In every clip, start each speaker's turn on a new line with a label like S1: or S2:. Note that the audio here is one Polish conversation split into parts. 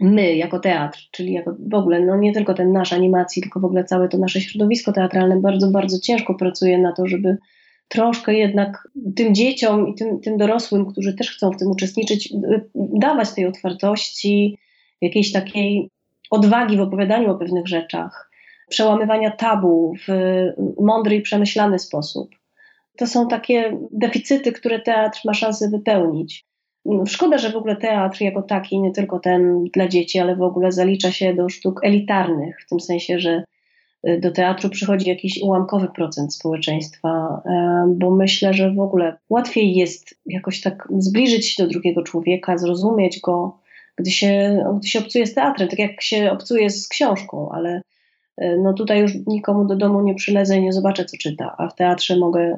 S1: my jako teatr, czyli jako w ogóle, no nie tylko ten nasz animacji, tylko w ogóle całe to nasze środowisko teatralne bardzo, bardzo ciężko pracuje na to, żeby troszkę jednak tym dzieciom i tym, tym dorosłym, którzy też chcą w tym uczestniczyć, dawać tej otwartości, jakiejś takiej odwagi w opowiadaniu o pewnych rzeczach, przełamywania tabu w mądry i przemyślany sposób. To są takie deficyty, które teatr ma szansę wypełnić. Szkoda, że w ogóle teatr jako taki, nie tylko ten dla dzieci, ale w ogóle zalicza się do sztuk elitarnych, w tym sensie, że y, do teatru przychodzi jakiś ułamkowy procent społeczeństwa, e, bo myślę, że w ogóle łatwiej jest jakoś tak zbliżyć się do drugiego człowieka, zrozumieć go, gdy się, gdy się obcuje z teatrem, tak jak się obcuje z książką, ale no tutaj już nikomu do domu nie przylezę i nie zobaczę, co czyta, a w teatrze mogę,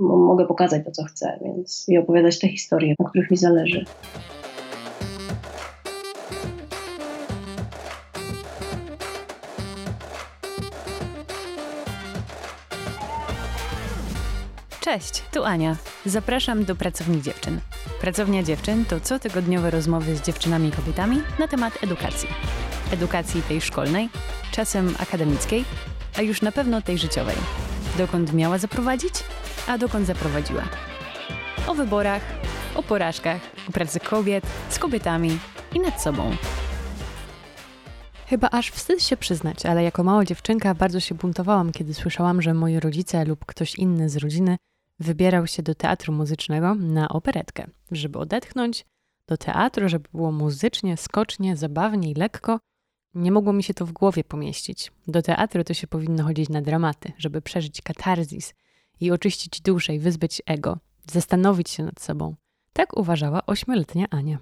S1: mogę pokazać to, co chcę, więc i opowiadać te historie, na których mi zależy.
S2: Cześć, tu Ania. Zapraszam do Pracowni Dziewczyn. Pracownia Dziewczyn to cotygodniowe rozmowy z dziewczynami i kobietami na temat edukacji. Edukacji tej szkolnej, czasem akademickiej, a już na pewno tej życiowej. Dokąd miała zaprowadzić, a dokąd zaprowadziła. O wyborach, o porażkach, o pracy kobiet, z kobietami i nad sobą. Chyba aż wstyd się przyznać, ale jako mała dziewczynka bardzo się buntowałam, kiedy słyszałam, że moi rodzice lub ktoś inny z rodziny wybierał się do teatru muzycznego na operetkę, żeby odetchnąć, do teatru, żeby było muzycznie, skocznie, zabawnie i lekko. Nie mogło mi się to w głowie pomieścić. Do teatru to się powinno chodzić na dramaty, żeby przeżyć katarzis i oczyścić duszę i wyzbyć ego, zastanowić się nad sobą. Tak uważała ośmioletnia Ania.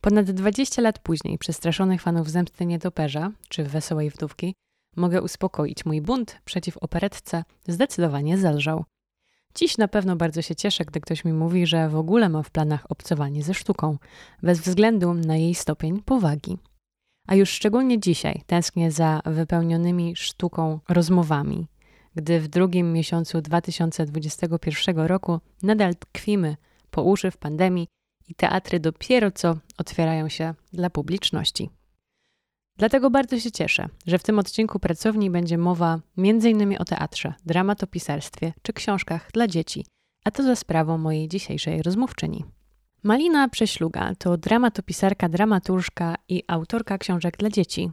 S2: Ponad 20 lat później przestraszonych fanów Zemsty Nietoperza czy Wesołej Wdówki mogę uspokoić. Mój bunt przeciw operetce zdecydowanie zelżał. Dziś na pewno bardzo się cieszę, gdy ktoś mi mówi, że w ogóle ma w planach obcowanie ze sztuką, bez względu na jej stopień powagi. A już szczególnie dzisiaj tęsknię za wypełnionymi sztuką rozmowami, gdy w drugim miesiącu 2021 roku nadal tkwimy po uszy w pandemii i teatry dopiero co otwierają się dla publiczności. Dlatego bardzo się cieszę, że w tym odcinku pracowni będzie mowa m.in. o teatrze, dramatopisarstwie czy książkach dla dzieci, a to za sprawą mojej dzisiejszej rozmówczyni. Malina Prześluga to dramatopisarka, dramaturżka i autorka książek dla dzieci.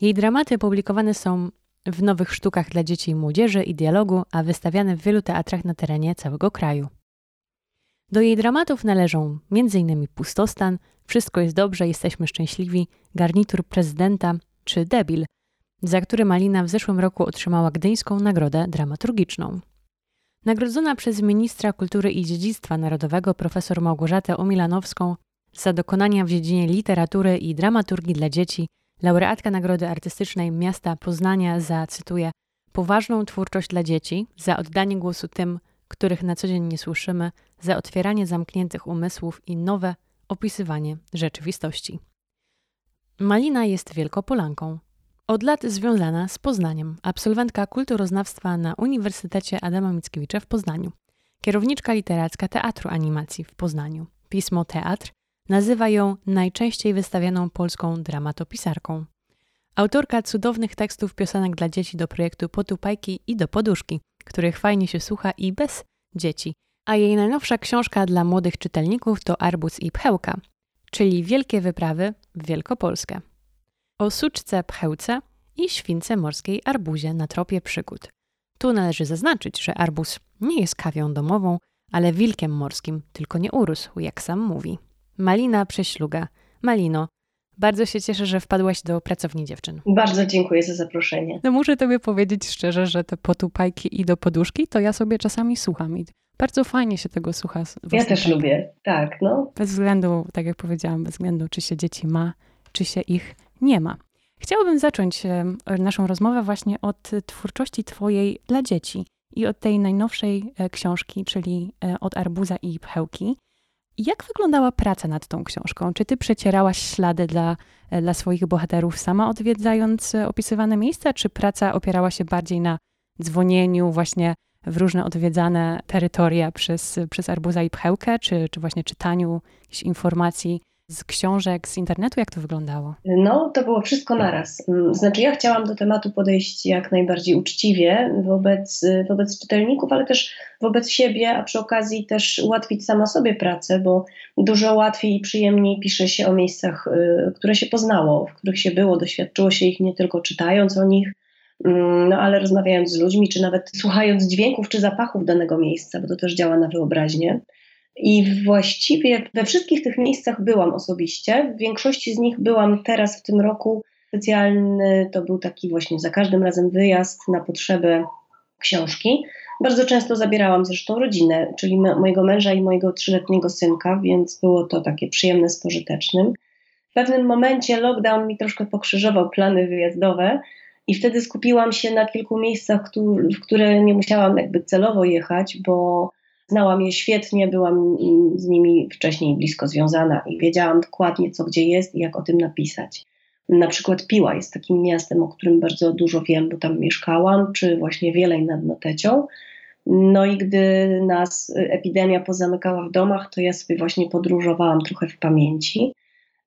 S2: Jej dramaty publikowane są w nowych sztukach dla dzieci i młodzieży i dialogu, a wystawiane w wielu teatrach na terenie całego kraju. Do jej dramatów należą m.in. Pustostan, Wszystko jest dobrze, jesteśmy szczęśliwi, Garnitur prezydenta czy Debil, za który Malina w zeszłym roku otrzymała Gdyńską Nagrodę Dramaturgiczną. Nagrodzona przez ministra kultury i dziedzictwa narodowego profesor Małgorzatę Omilanowską za dokonania w dziedzinie literatury i dramaturgii dla dzieci, laureatka Nagrody Artystycznej Miasta Poznania za, cytuję, poważną twórczość dla dzieci, za oddanie głosu tym, których na co dzień nie słyszymy, za otwieranie zamkniętych umysłów i nowe opisywanie rzeczywistości. Malina jest Wielkopolanką. Od lat związana z Poznaniem, absolwentka kulturoznawstwa na Uniwersytecie Adama Mickiewicza w Poznaniu, kierowniczka literacka Teatru Animacji w Poznaniu. Pismo Teatr nazywa ją najczęściej wystawianą polską dramatopisarką. Autorka cudownych tekstów piosenek dla dzieci do projektu Potupajki i do poduszki, których fajnie się słucha i bez dzieci, a jej najnowsza książka dla młodych czytelników to Arbuz i Pchełka, czyli Wielkie Wyprawy w Wielkopolskę. O suczce Pchełce i śwince morskiej arbuzie na tropie przygód. Tu należy zaznaczyć, że arbuz nie jest kawią domową, ale wilkiem morskim, tylko nie urósł, jak sam mówi. Malina Prześluga. Malino, bardzo się cieszę, że wpadłaś do pracowni dziewczyn.
S1: Bardzo dziękuję za zaproszenie.
S2: No muszę tobie powiedzieć szczerze, że te potupajki i do poduszki to ja sobie czasami słucham i bardzo fajnie się tego słucha.
S1: Ja też lubię, tak. No.
S2: Bez względu, tak jak powiedziałam, bez względu czy się dzieci ma, czy się ich nie ma. Chciałabym zacząć naszą rozmowę właśnie od twórczości Twojej dla dzieci i od tej najnowszej e, książki, czyli e, od Arbuza i Pchełki. Jak wyglądała praca nad tą książką? Czy ty przecierałaś ślady dla, e, dla swoich bohaterów sama odwiedzając opisywane miejsca, czy praca opierała się bardziej na dzwonieniu właśnie w różne odwiedzane terytoria przez, przez arbuza i pchełkę, czy, czy właśnie czytaniu jakichś informacji z książek, z internetu? Jak to wyglądało?
S1: No, to było wszystko naraz. Mm, znaczy, ja chciałam do tematu podejść jak najbardziej uczciwie wobec, wobec czytelników, ale też wobec siebie, a przy okazji też ułatwić sama sobie pracę, bo dużo łatwiej i przyjemniej pisze się o miejscach, y, które się poznało, w których się było, doświadczyło się ich nie tylko czytając o nich, mm, no ale rozmawiając z ludźmi, czy nawet słuchając dźwięków czy zapachów danego miejsca, bo to też działa na wyobraźnię. I właściwie we wszystkich tych miejscach byłam osobiście. W większości z nich byłam teraz w tym roku. Specjalny to był taki właśnie za każdym razem wyjazd na potrzebę książki. Bardzo często zabierałam zresztą rodzinę, czyli mojego męża i mojego trzyletniego synka, więc było to takie przyjemne z pożytecznym. W pewnym momencie lockdown mi troszkę pokrzyżował plany wyjazdowe i wtedy skupiłam się na kilku miejscach, w które nie musiałam jakby celowo jechać, bo Znałam je świetnie, byłam z nimi wcześniej blisko związana i wiedziałam dokładnie, co gdzie jest i jak o tym napisać. Na przykład Piła jest takim miastem, o którym bardzo dużo wiem, bo tam mieszkałam, czy właśnie Wielej nad Notecią. No i gdy nas epidemia pozamykała w domach, to ja sobie właśnie podróżowałam trochę w pamięci,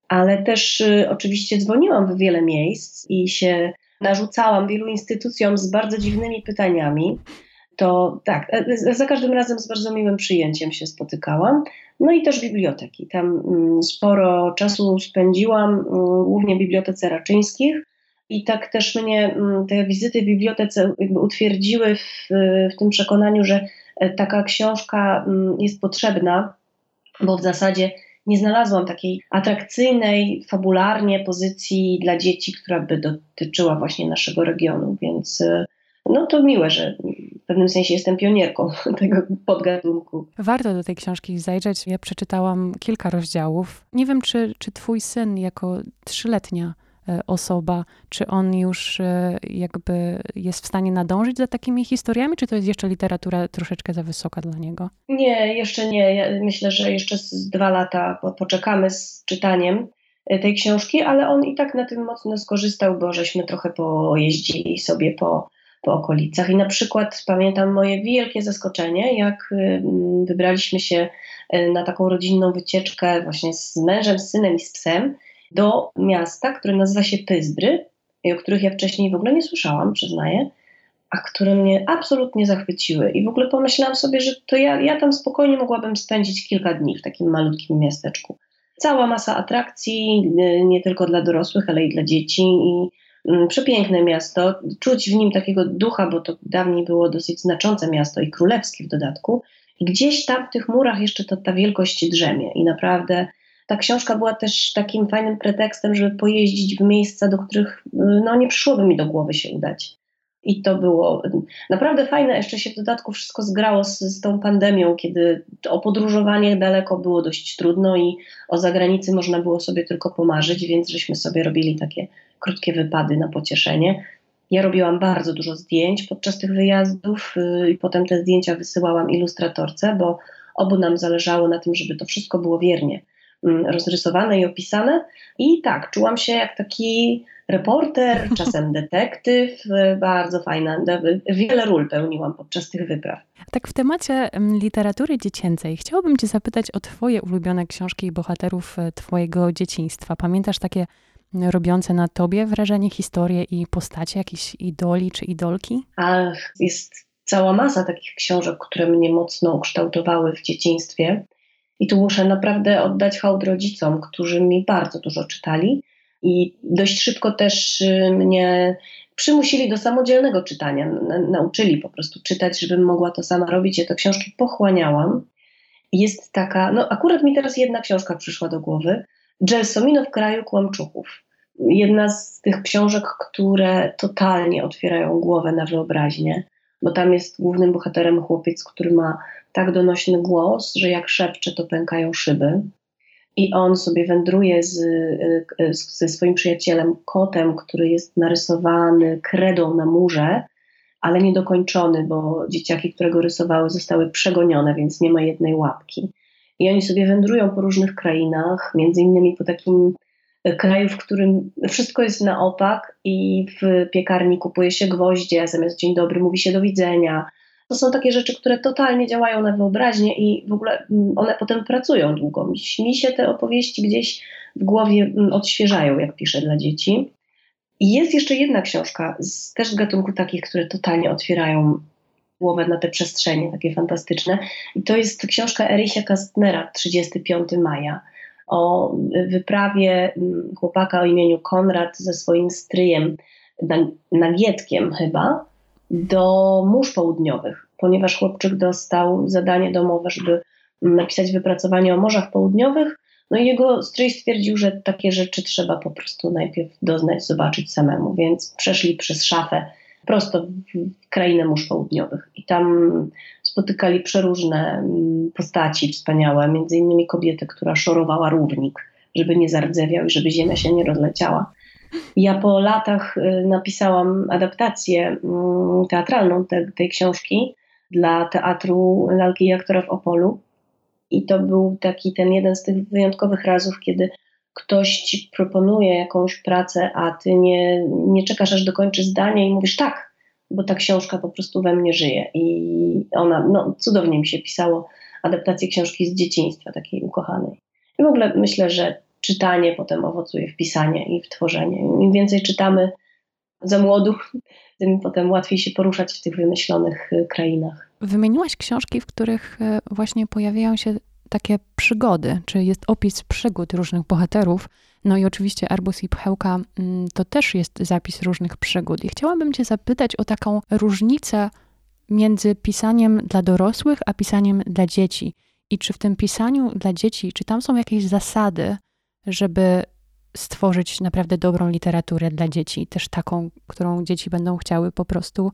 S1: ale też y, oczywiście dzwoniłam w wiele miejsc i się narzucałam wielu instytucjom z bardzo dziwnymi pytaniami to tak, e, za każdym razem z bardzo miłym przyjęciem się spotykałam. No i też biblioteki. Tam mm, sporo czasu spędziłam, mm, głównie w Bibliotece Raczyńskich. I tak też mnie mm, te wizyty w bibliotece utwierdziły w, w tym przekonaniu, że e, taka książka jest potrzebna, bo w zasadzie nie znalazłam takiej atrakcyjnej, fabularnie pozycji dla dzieci, która by dotyczyła właśnie naszego regionu, więc e, no to miłe, że pewnym sensie jestem pionierką tego podgatunku.
S2: Warto do tej książki zajrzeć. Ja przeczytałam kilka rozdziałów. Nie wiem, czy, czy twój syn jako trzyletnia e, osoba, czy on już e, jakby jest w stanie nadążyć za takimi historiami, czy to jest jeszcze literatura troszeczkę za wysoka dla niego?
S1: Nie, jeszcze nie. Ja myślę, że jeszcze z dwa lata poczekamy z czytaniem e, tej książki, ale on i tak na tym mocno skorzystał, bo żeśmy trochę pojeździli sobie po po okolicach. I na przykład pamiętam moje wielkie zaskoczenie, jak y, wybraliśmy się y, na taką rodzinną wycieczkę właśnie z mężem, z synem i z psem do miasta, które nazywa się Pyzdry i o których ja wcześniej w ogóle nie słyszałam, przyznaję, a które mnie absolutnie zachwyciły. I w ogóle pomyślałam sobie, że to ja, ja tam spokojnie mogłabym spędzić kilka dni w takim malutkim miasteczku. Cała masa atrakcji, y, nie tylko dla dorosłych, ale i dla dzieci. I Mm, przepiękne miasto, czuć w nim takiego ducha, bo to dawniej było dosyć znaczące miasto i królewskie w dodatku. I gdzieś tam w tych murach jeszcze to, ta wielkość drzemie. I naprawdę ta książka była też takim fajnym pretekstem, żeby pojeździć w miejsca, do których no, nie przyszłoby mi do głowy się udać. I to było naprawdę fajne. Jeszcze się w dodatku wszystko zgrało z, z tą pandemią, kiedy o podróżowanie daleko było dość trudno i o zagranicy można było sobie tylko pomarzyć, więc żeśmy sobie robili takie krótkie wypady na pocieszenie. Ja robiłam bardzo dużo zdjęć podczas tych wyjazdów y, i potem te zdjęcia wysyłałam ilustratorce, bo obu nam zależało na tym, żeby to wszystko było wiernie mm, rozrysowane i opisane. I tak, czułam się jak taki reporter, czasem detektyw, y, bardzo fajna. Wiele ról pełniłam podczas tych wypraw.
S2: Tak w temacie mm, literatury dziecięcej chciałabym Cię zapytać o Twoje ulubione książki i bohaterów y, Twojego dzieciństwa. Pamiętasz takie robiące na tobie wrażenie historie i postacie, jakichś idoli czy idolki?
S1: A jest cała masa takich książek, które mnie mocno ukształtowały w dzieciństwie. I tu muszę naprawdę oddać hołd rodzicom, którzy mi bardzo dużo czytali i dość szybko też y, mnie przymusili do samodzielnego czytania. Nauczyli po prostu czytać, żebym mogła to sama robić. Ja te książki pochłaniałam. Jest taka, no akurat mi teraz jedna książka przyszła do głowy, Gelsomino w kraju kłamczuchów. Jedna z tych książek, które totalnie otwierają głowę na wyobraźnię, bo tam jest głównym bohaterem chłopiec, który ma tak donośny głos, że jak szepcze, to pękają szyby. I on sobie wędruje z, ze swoim przyjacielem kotem, który jest narysowany kredą na murze, ale niedokończony, bo dzieciaki, które go rysowały, zostały przegonione, więc nie ma jednej łapki. I oni sobie wędrują po różnych krainach, między innymi po takim e, kraju, w którym wszystko jest na opak i w piekarni kupuje się gwoździe, zamiast dzień dobry mówi się do widzenia. to są takie rzeczy, które totalnie działają na wyobraźnię i w ogóle mm, one potem pracują długo. Mi się te opowieści gdzieś w głowie mm, odświeżają, jak piszę dla dzieci. I jest jeszcze jedna książka, z, też z gatunku takich, które totalnie otwierają na te przestrzenie, takie fantastyczne. I to jest książka Erisia Kastnera, 35 maja, o wyprawie mm, chłopaka o imieniu Konrad ze swoim stryjem, Nagietkiem chyba, do mórz południowych, ponieważ chłopczyk dostał zadanie domowe, żeby napisać wypracowanie o morzach południowych. No i jego stryj stwierdził, że takie rzeczy trzeba po prostu najpierw doznać, zobaczyć samemu, więc przeszli przez szafę prosto w krainę mórz południowych. I tam spotykali przeróżne mm, postaci wspaniałe, między innymi kobietę, która szorowała równik, żeby nie zardzewiał i żeby ziemia się nie rozleciała. Ja po latach y, napisałam adaptację mm, teatralną te, tej książki dla teatru Lalki i aktora w Opolu. I to był taki ten jeden z tych wyjątkowych razów, kiedy ktoś ci proponuje jakąś pracę, a ty nie, nie czekasz aż dokończy zdanie i mówisz tak, bo ta książka po prostu we mnie żyje. I ona, no cudownie mi się pisało adaptację książki z dzieciństwa, takiej ukochanej. I w ogóle myślę, że czytanie potem owocuje w pisanie i w tworzenie. Im więcej czytamy za młodu, tym potem łatwiej się poruszać w tych wymyślonych y, krainach.
S2: Wymieniłaś książki, w których y, właśnie pojawiają się takie przygody, czy jest opis przygód różnych bohaterów. No i oczywiście Arbus i Pchełka mm, to też jest zapis różnych przygód. I chciałabym Cię zapytać o taką różnicę między pisaniem dla dorosłych, a pisaniem dla dzieci. I czy w tym pisaniu dla dzieci, czy tam są jakieś zasady, żeby stworzyć naprawdę dobrą literaturę dla dzieci, też taką, którą dzieci będą chciały po prostu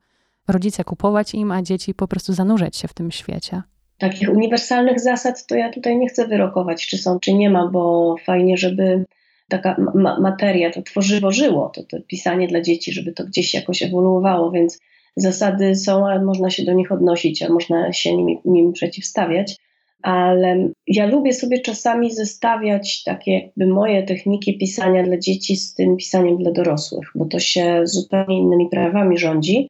S2: rodzice kupować im, a dzieci po prostu zanurzać się w tym świecie.
S1: Takich uniwersalnych zasad to ja tutaj nie chcę wyrokować, czy są, czy nie ma, bo fajnie, żeby taka ma materia, to tworzywo żyło, to, to pisanie dla dzieci, żeby to gdzieś jakoś ewoluowało, więc zasady są, ale można się do nich odnosić, a można się nim, nim przeciwstawiać ale ja lubię sobie czasami zestawiać takie jakby moje techniki pisania dla dzieci z tym pisaniem dla dorosłych, bo to się zupełnie innymi prawami rządzi.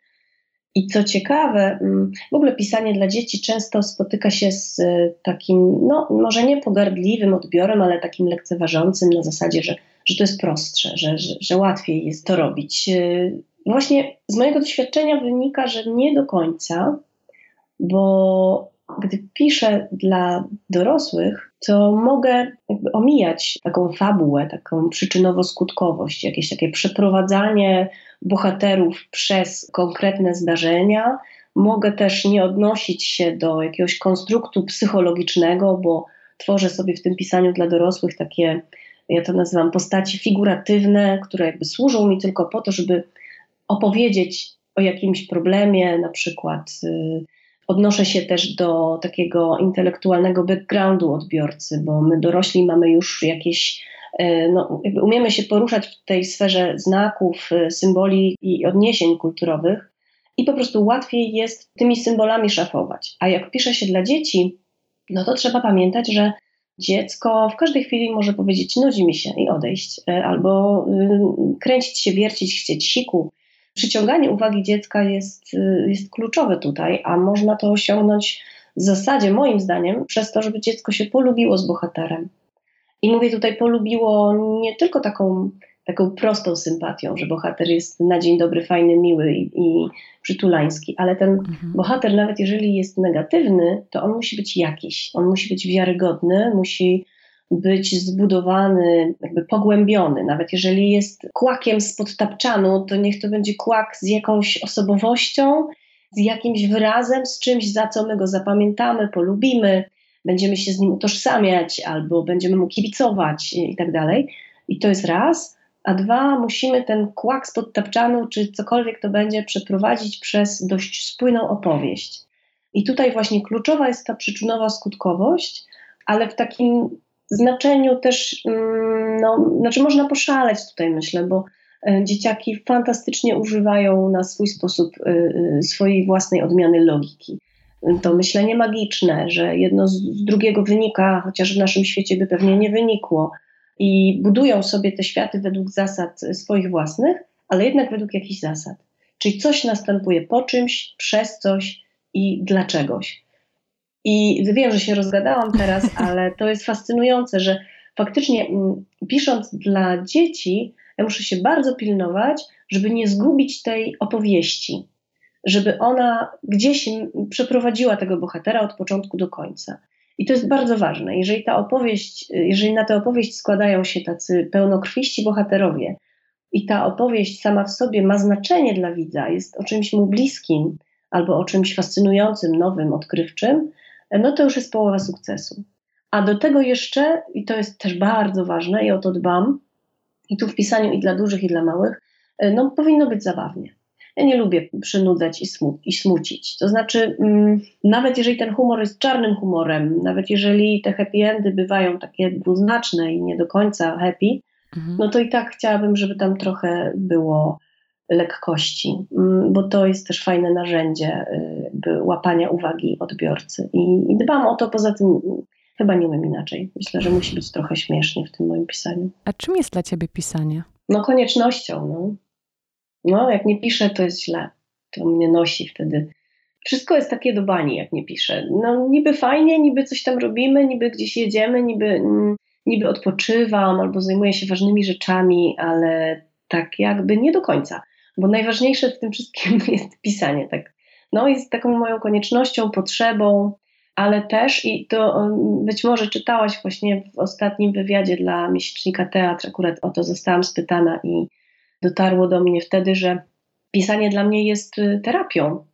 S1: I co ciekawe, mm, w ogóle pisanie dla dzieci często spotyka się z takim, no może nie pogardliwym odbiorem, ale takim lekceważącym na zasadzie, że, że to jest prostsze, że, że, że łatwiej jest to robić. Właśnie z mojego doświadczenia wynika, że nie do końca, bo gdy piszę dla dorosłych, to mogę omijać taką fabułę, taką przyczynowo-skutkowość, jakieś takie przeprowadzanie bohaterów przez konkretne zdarzenia. Mogę też nie odnosić się do jakiegoś konstruktu psychologicznego, bo tworzę sobie w tym pisaniu dla dorosłych takie, ja to nazywam postaci figuratywne, które jakby służą mi tylko po to, żeby opowiedzieć o jakimś problemie, na przykład. Odnoszę się też do takiego intelektualnego backgroundu odbiorcy, bo my dorośli mamy już jakieś, e, no, umiemy się poruszać w tej sferze znaków, e, symboli i odniesień kulturowych i po prostu łatwiej jest tymi symbolami szafować. A jak pisze się dla dzieci, no to trzeba pamiętać, że dziecko w każdej chwili może powiedzieć nudzi mi się i odejść, e, albo y, kręcić się, wiercić, chcieć siku Przyciąganie uwagi dziecka jest, y, jest kluczowe tutaj, a można to osiągnąć w zasadzie, moim zdaniem, przez to, żeby dziecko się polubiło z bohaterem. I mówię tutaj polubiło nie tylko taką, taką prostą sympatią, że bohater jest na dzień dobry, fajny, miły i, i przytulański, ale ten mhm. bohater, nawet jeżeli jest negatywny, to on musi być jakiś, on musi być wiarygodny, musi być zbudowany, jakby pogłębiony. Nawet jeżeli jest kłakiem spod tapczanu, to niech to będzie kłak z jakąś osobowością, z jakimś wyrazem, z czymś, za co my go zapamiętamy, polubimy, będziemy się z nim utożsamiać albo będziemy mu kibicować i tak dalej. I to jest raz. A dwa, musimy ten kłak spod tapczanu, czy cokolwiek to będzie, przeprowadzić przez dość spójną opowieść. I tutaj właśnie kluczowa jest ta przyczynowa skutkowość, ale w takim znaczeniu też, mm, no, znaczy można poszaleć tutaj myślę, bo e, dzieciaki fantastycznie używają na swój sposób e, e, swojej własnej odmiany logiki. To myślenie magiczne, że jedno z drugiego wynika, chociaż w naszym świecie by pewnie nie wynikło, i budują sobie te światy według zasad swoich własnych, ale jednak według jakichś zasad. Czyli coś następuje po czymś, przez coś i dlaczegoś. I wiem, że się rozgadałam teraz, ale to jest fascynujące, że faktycznie mm, pisząc dla dzieci, ja muszę się bardzo pilnować, żeby nie zgubić tej opowieści, żeby ona gdzieś przeprowadziła tego bohatera od początku do końca. I to jest bardzo ważne. Jeżeli ta opowieść, jeżeli na tę opowieść składają się tacy pełnokrwiści bohaterowie i ta opowieść sama w sobie ma znaczenie dla widza, jest o czymś mu bliskim albo o czymś fascynującym, nowym, odkrywczym, no to już jest połowa sukcesu. A do tego jeszcze, i to jest też bardzo ważne i o to dbam, i tu w pisaniu i dla dużych, i dla małych, no powinno być zabawnie. Ja nie lubię przynudzać i, smu i smucić. To znaczy, mm, nawet jeżeli ten humor jest czarnym humorem, nawet jeżeli te happy endy bywają takie dwuznaczne i nie do końca happy, mhm. no to i tak chciałabym, żeby tam trochę było lekkości, mm, bo to jest też fajne narzędzie y, łapania uwagi odbiorcy. I, I dbam o to, poza tym chyba nie umiem inaczej. Myślę, że musi być trochę śmiesznie w tym moim pisaniu.
S2: A czym jest dla ciebie pisanie?
S1: No koniecznością. No. No, jak nie piszę, to jest źle. To mnie nosi wtedy. Wszystko jest takie do bani, jak nie piszę. No, niby fajnie, niby coś tam robimy, niby gdzieś jedziemy, niby, mm, niby odpoczywam albo zajmuję się ważnymi rzeczami, ale tak jakby nie do końca. Bo najważniejsze w tym wszystkim jest pisanie. Tak. No, jest taką moją koniecznością, potrzebą, ale też, i to być może czytałaś właśnie w ostatnim wywiadzie dla miesięcznika Teatr, akurat o to zostałam spytana i dotarło do mnie wtedy, że pisanie dla mnie jest y, terapią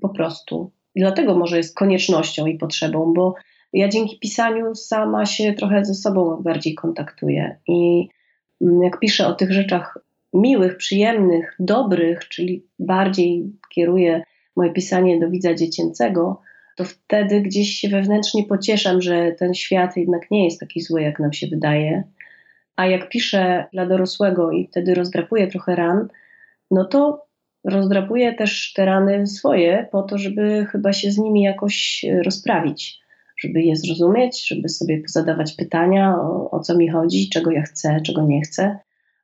S1: po prostu. I dlatego może jest koniecznością i potrzebą, bo ja dzięki pisaniu sama się trochę ze sobą bardziej kontaktuję. I mm, jak piszę o tych rzeczach miłych, przyjemnych, dobrych, czyli bardziej kieruję moje pisanie do widza dziecięcego, to wtedy gdzieś się wewnętrznie pocieszam, że ten świat jednak nie jest taki zły, jak nam się wydaje, a jak piszę dla dorosłego i wtedy rozdrapuję trochę ran, no to rozdrapuję też te rany swoje po to, żeby chyba się z nimi jakoś e, rozprawić, żeby je zrozumieć, żeby sobie zadawać pytania, o, o co mi chodzi, czego ja chcę, czego nie chcę.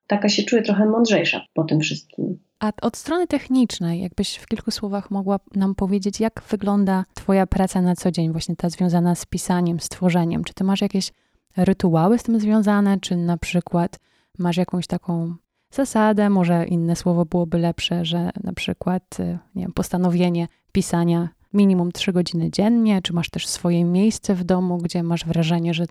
S1: Taka się czuję trochę mądrzejsza po tym wszystkim.
S2: A od strony technicznej, jakbyś w kilku słowach mogła nam powiedzieć, jak wygląda Twoja praca na co dzień, właśnie ta związana z pisaniem, z tworzeniem? Czy Ty masz jakieś rytuały z tym związane, czy na przykład masz jakąś taką zasadę, może inne słowo byłoby lepsze, że na przykład y, nie wiem, postanowienie pisania minimum 3 godziny dziennie, czy masz też swoje miejsce w domu, gdzie masz wrażenie, że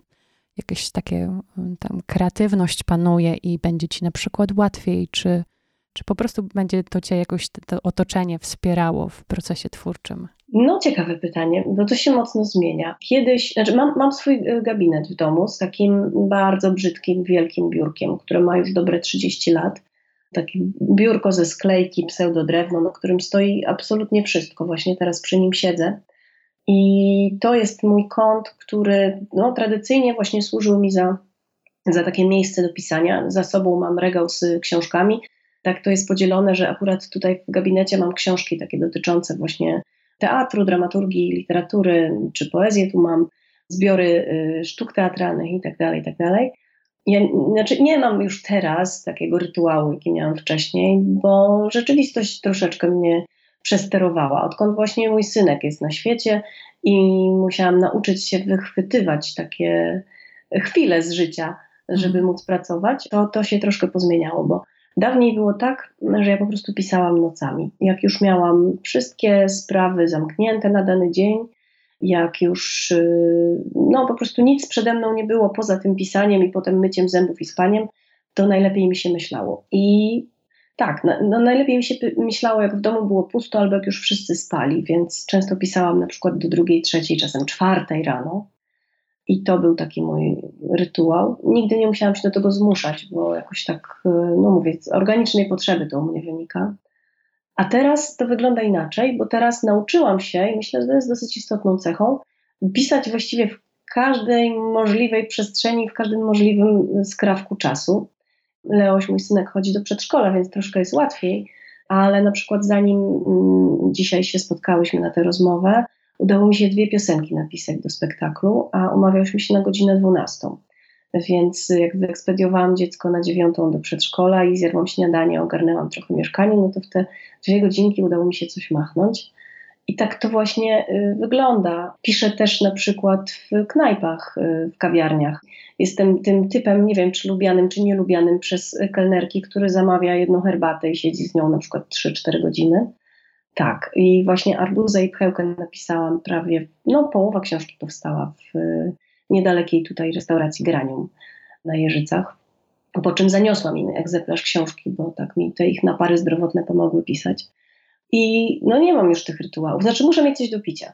S2: jakieś takie y, tam kreatywność panuje i będzie ci na przykład łatwiej, czy, czy po prostu będzie to cię jakoś to otoczenie wspierało w procesie twórczym?
S1: No, ciekawe pytanie, bo to się mocno zmienia. Kiedyś, znaczy mam, mam swój e, gabinet w domu z takim bardzo brzydkim, wielkim biurkiem, które ma już dobre 30 lat. Takie biurko ze sklejki, pseudodrewno, na którym stoi absolutnie wszystko. Właśnie teraz przy nim siedzę. I to jest mój kąt, który no, tradycyjnie właśnie służył mi za, za takie miejsce do pisania. Za sobą mam regał z książkami. Tak to jest podzielone, że akurat tutaj w gabinecie mam książki takie dotyczące właśnie teatru, dramaturgii, literatury czy poezję, tu mam zbiory y, sztuk teatralnych i tak dalej, i tak. Ja, znaczy nie mam już teraz takiego rytuału, jaki miałam wcześniej, bo rzeczywistość troszeczkę mnie przesterowała. Odkąd właśnie mój synek jest na świecie i musiałam nauczyć się wychwytywać takie chwile z życia, żeby mhm. móc pracować, to to się troszkę pozmieniało, bo Dawniej było tak, że ja po prostu pisałam nocami. Jak już miałam wszystkie sprawy zamknięte na dany dzień, jak już y, no po prostu nic przede mną nie było poza tym pisaniem i potem myciem zębów i spaniem, to najlepiej mi się myślało. I tak, no, najlepiej mi się myślało, jak w domu było pusto albo jak już wszyscy spali, więc często pisałam na przykład do drugiej, trzeciej, czasem czwartej rano. I to był taki mój rytuał. Nigdy nie musiałam się do tego zmuszać, bo jakoś tak, e, no mówię, z organicznej potrzeby to u mnie wynika. A teraz to wygląda inaczej, bo teraz nauczyłam się, i myślę, że to jest dosyć istotną cechą, pisać właściwie w każdej możliwej przestrzeni, w każdym możliwym skrawku czasu. Leoś, mój synek, chodzi do przedszkola, więc troszkę jest łatwiej, ale na przykład zanim mm, dzisiaj się spotkałyśmy na tę rozmowę, udało mi się dwie piosenki napisać do spektaklu, a umawialiśmy się na godzinę 12. Więc jak wyekspediowałam dziecko na dziewiątą do przedszkola i zjadłam śniadanie, ogarnęłam trochę mieszkanie, no to w te dwie godzinki udało mi się coś machnąć. I tak to właśnie y, wygląda. Piszę też na przykład w knajpach, y, w kawiarniach. Jestem tym typem, nie wiem czy lubianym, czy nielubianym przez kelnerki, który zamawia jedną herbatę i siedzi z nią na przykład 3-4 godziny. Tak, i właśnie Arbuza i Pchełkę napisałam prawie, no połowa książki powstała w niedalekiej tutaj restauracji Granium na Jeżycach. Po czym zaniosłam im egzemplarz książki, bo tak mi te ich napary zdrowotne pomogły pisać. I no nie mam już tych rytuałów. Znaczy muszę mieć coś do picia.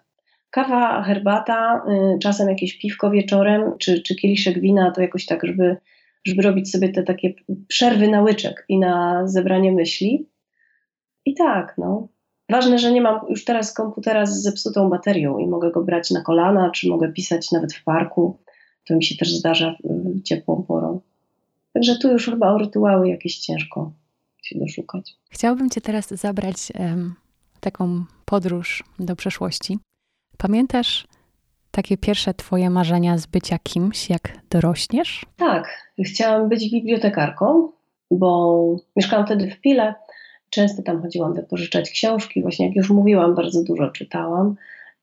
S1: Kawa, herbata, y, czasem jakieś piwko wieczorem, czy, czy kieliszek wina, to jakoś tak, żeby, żeby robić sobie te takie przerwy na łyczek i na zebranie myśli. I tak, no. Ważne, że nie mam już teraz komputera z zepsutą baterią i mogę go brać na kolana, czy mogę pisać nawet w parku. To mi się też zdarza ciepłą porą. Także tu już chyba o rytuały jakieś ciężko się doszukać.
S2: Chciałabym Cię teraz zabrać um, taką podróż do przeszłości. Pamiętasz takie pierwsze Twoje marzenia z bycia kimś, jak dorośniesz?
S1: Tak, chciałam być bibliotekarką, bo mieszkałam wtedy w Pile. Często tam chodziłam wypożyczać książki. Właśnie, jak już mówiłam, bardzo dużo czytałam.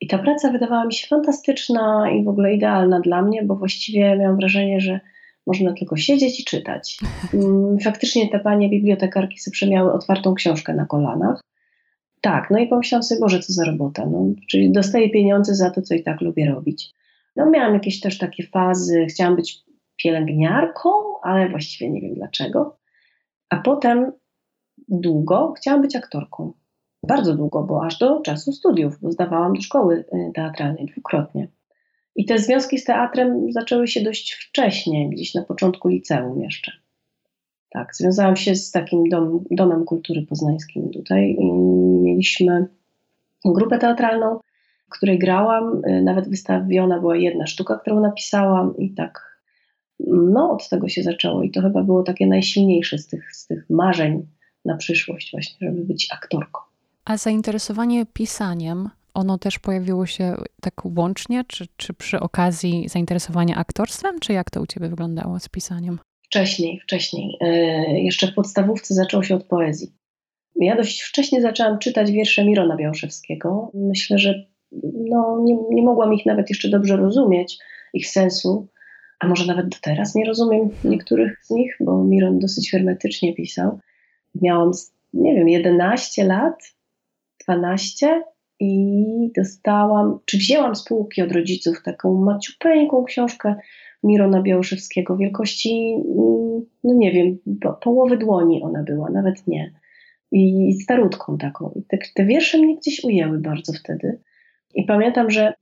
S1: I ta praca wydawała mi się fantastyczna i w ogóle idealna dla mnie, bo właściwie miałam wrażenie, że można tylko siedzieć i czytać. Mm, faktycznie te panie bibliotekarki sobie miały otwartą książkę na kolanach. Tak, no i pomyślałam sobie, Boże, co za robota. No, czyli dostaję pieniądze za to, co i tak lubię robić. No miałam jakieś też takie fazy, chciałam być pielęgniarką, ale właściwie nie wiem dlaczego. A potem długo chciałam być aktorką. Bardzo długo, bo aż do czasu studiów, bo zdawałam do szkoły y, teatralnej dwukrotnie. I te związki z teatrem zaczęły się dość wcześnie, gdzieś na początku liceum jeszcze. Tak, związałam się z takim dom, domem kultury poznańskim tutaj i mieliśmy grupę teatralną, w której grałam. Nawet wystawiona była jedna sztuka, którą napisałam i tak no od tego się zaczęło i to chyba było takie najsilniejsze z tych, z tych marzeń na przyszłość właśnie, żeby być aktorką.
S2: A zainteresowanie pisaniem ono też pojawiło się tak łącznie, czy, czy przy okazji zainteresowania aktorstwem, czy jak to u Ciebie wyglądało z pisaniem?
S1: Wcześniej, wcześniej. E, jeszcze w podstawówce zaczęło się od poezji. Ja dość wcześnie zaczęłam czytać wiersze Mirona Białszewskiego. Myślę, że no, nie, nie mogłam ich nawet jeszcze dobrze rozumieć, ich sensu, a może nawet do teraz nie rozumiem niektórych z nich, bo Miron dosyć hermetycznie pisał. Miałam, nie wiem, 11 lat, 12 i dostałam, czy wzięłam z półki od rodziców taką maciupeńką książkę Mirona Białoszewskiego wielkości, mm, no nie wiem, po, połowy dłoni ona była, nawet nie. I starutką taką. I te, te wiersze mnie gdzieś ujęły bardzo wtedy. I pamiętam, że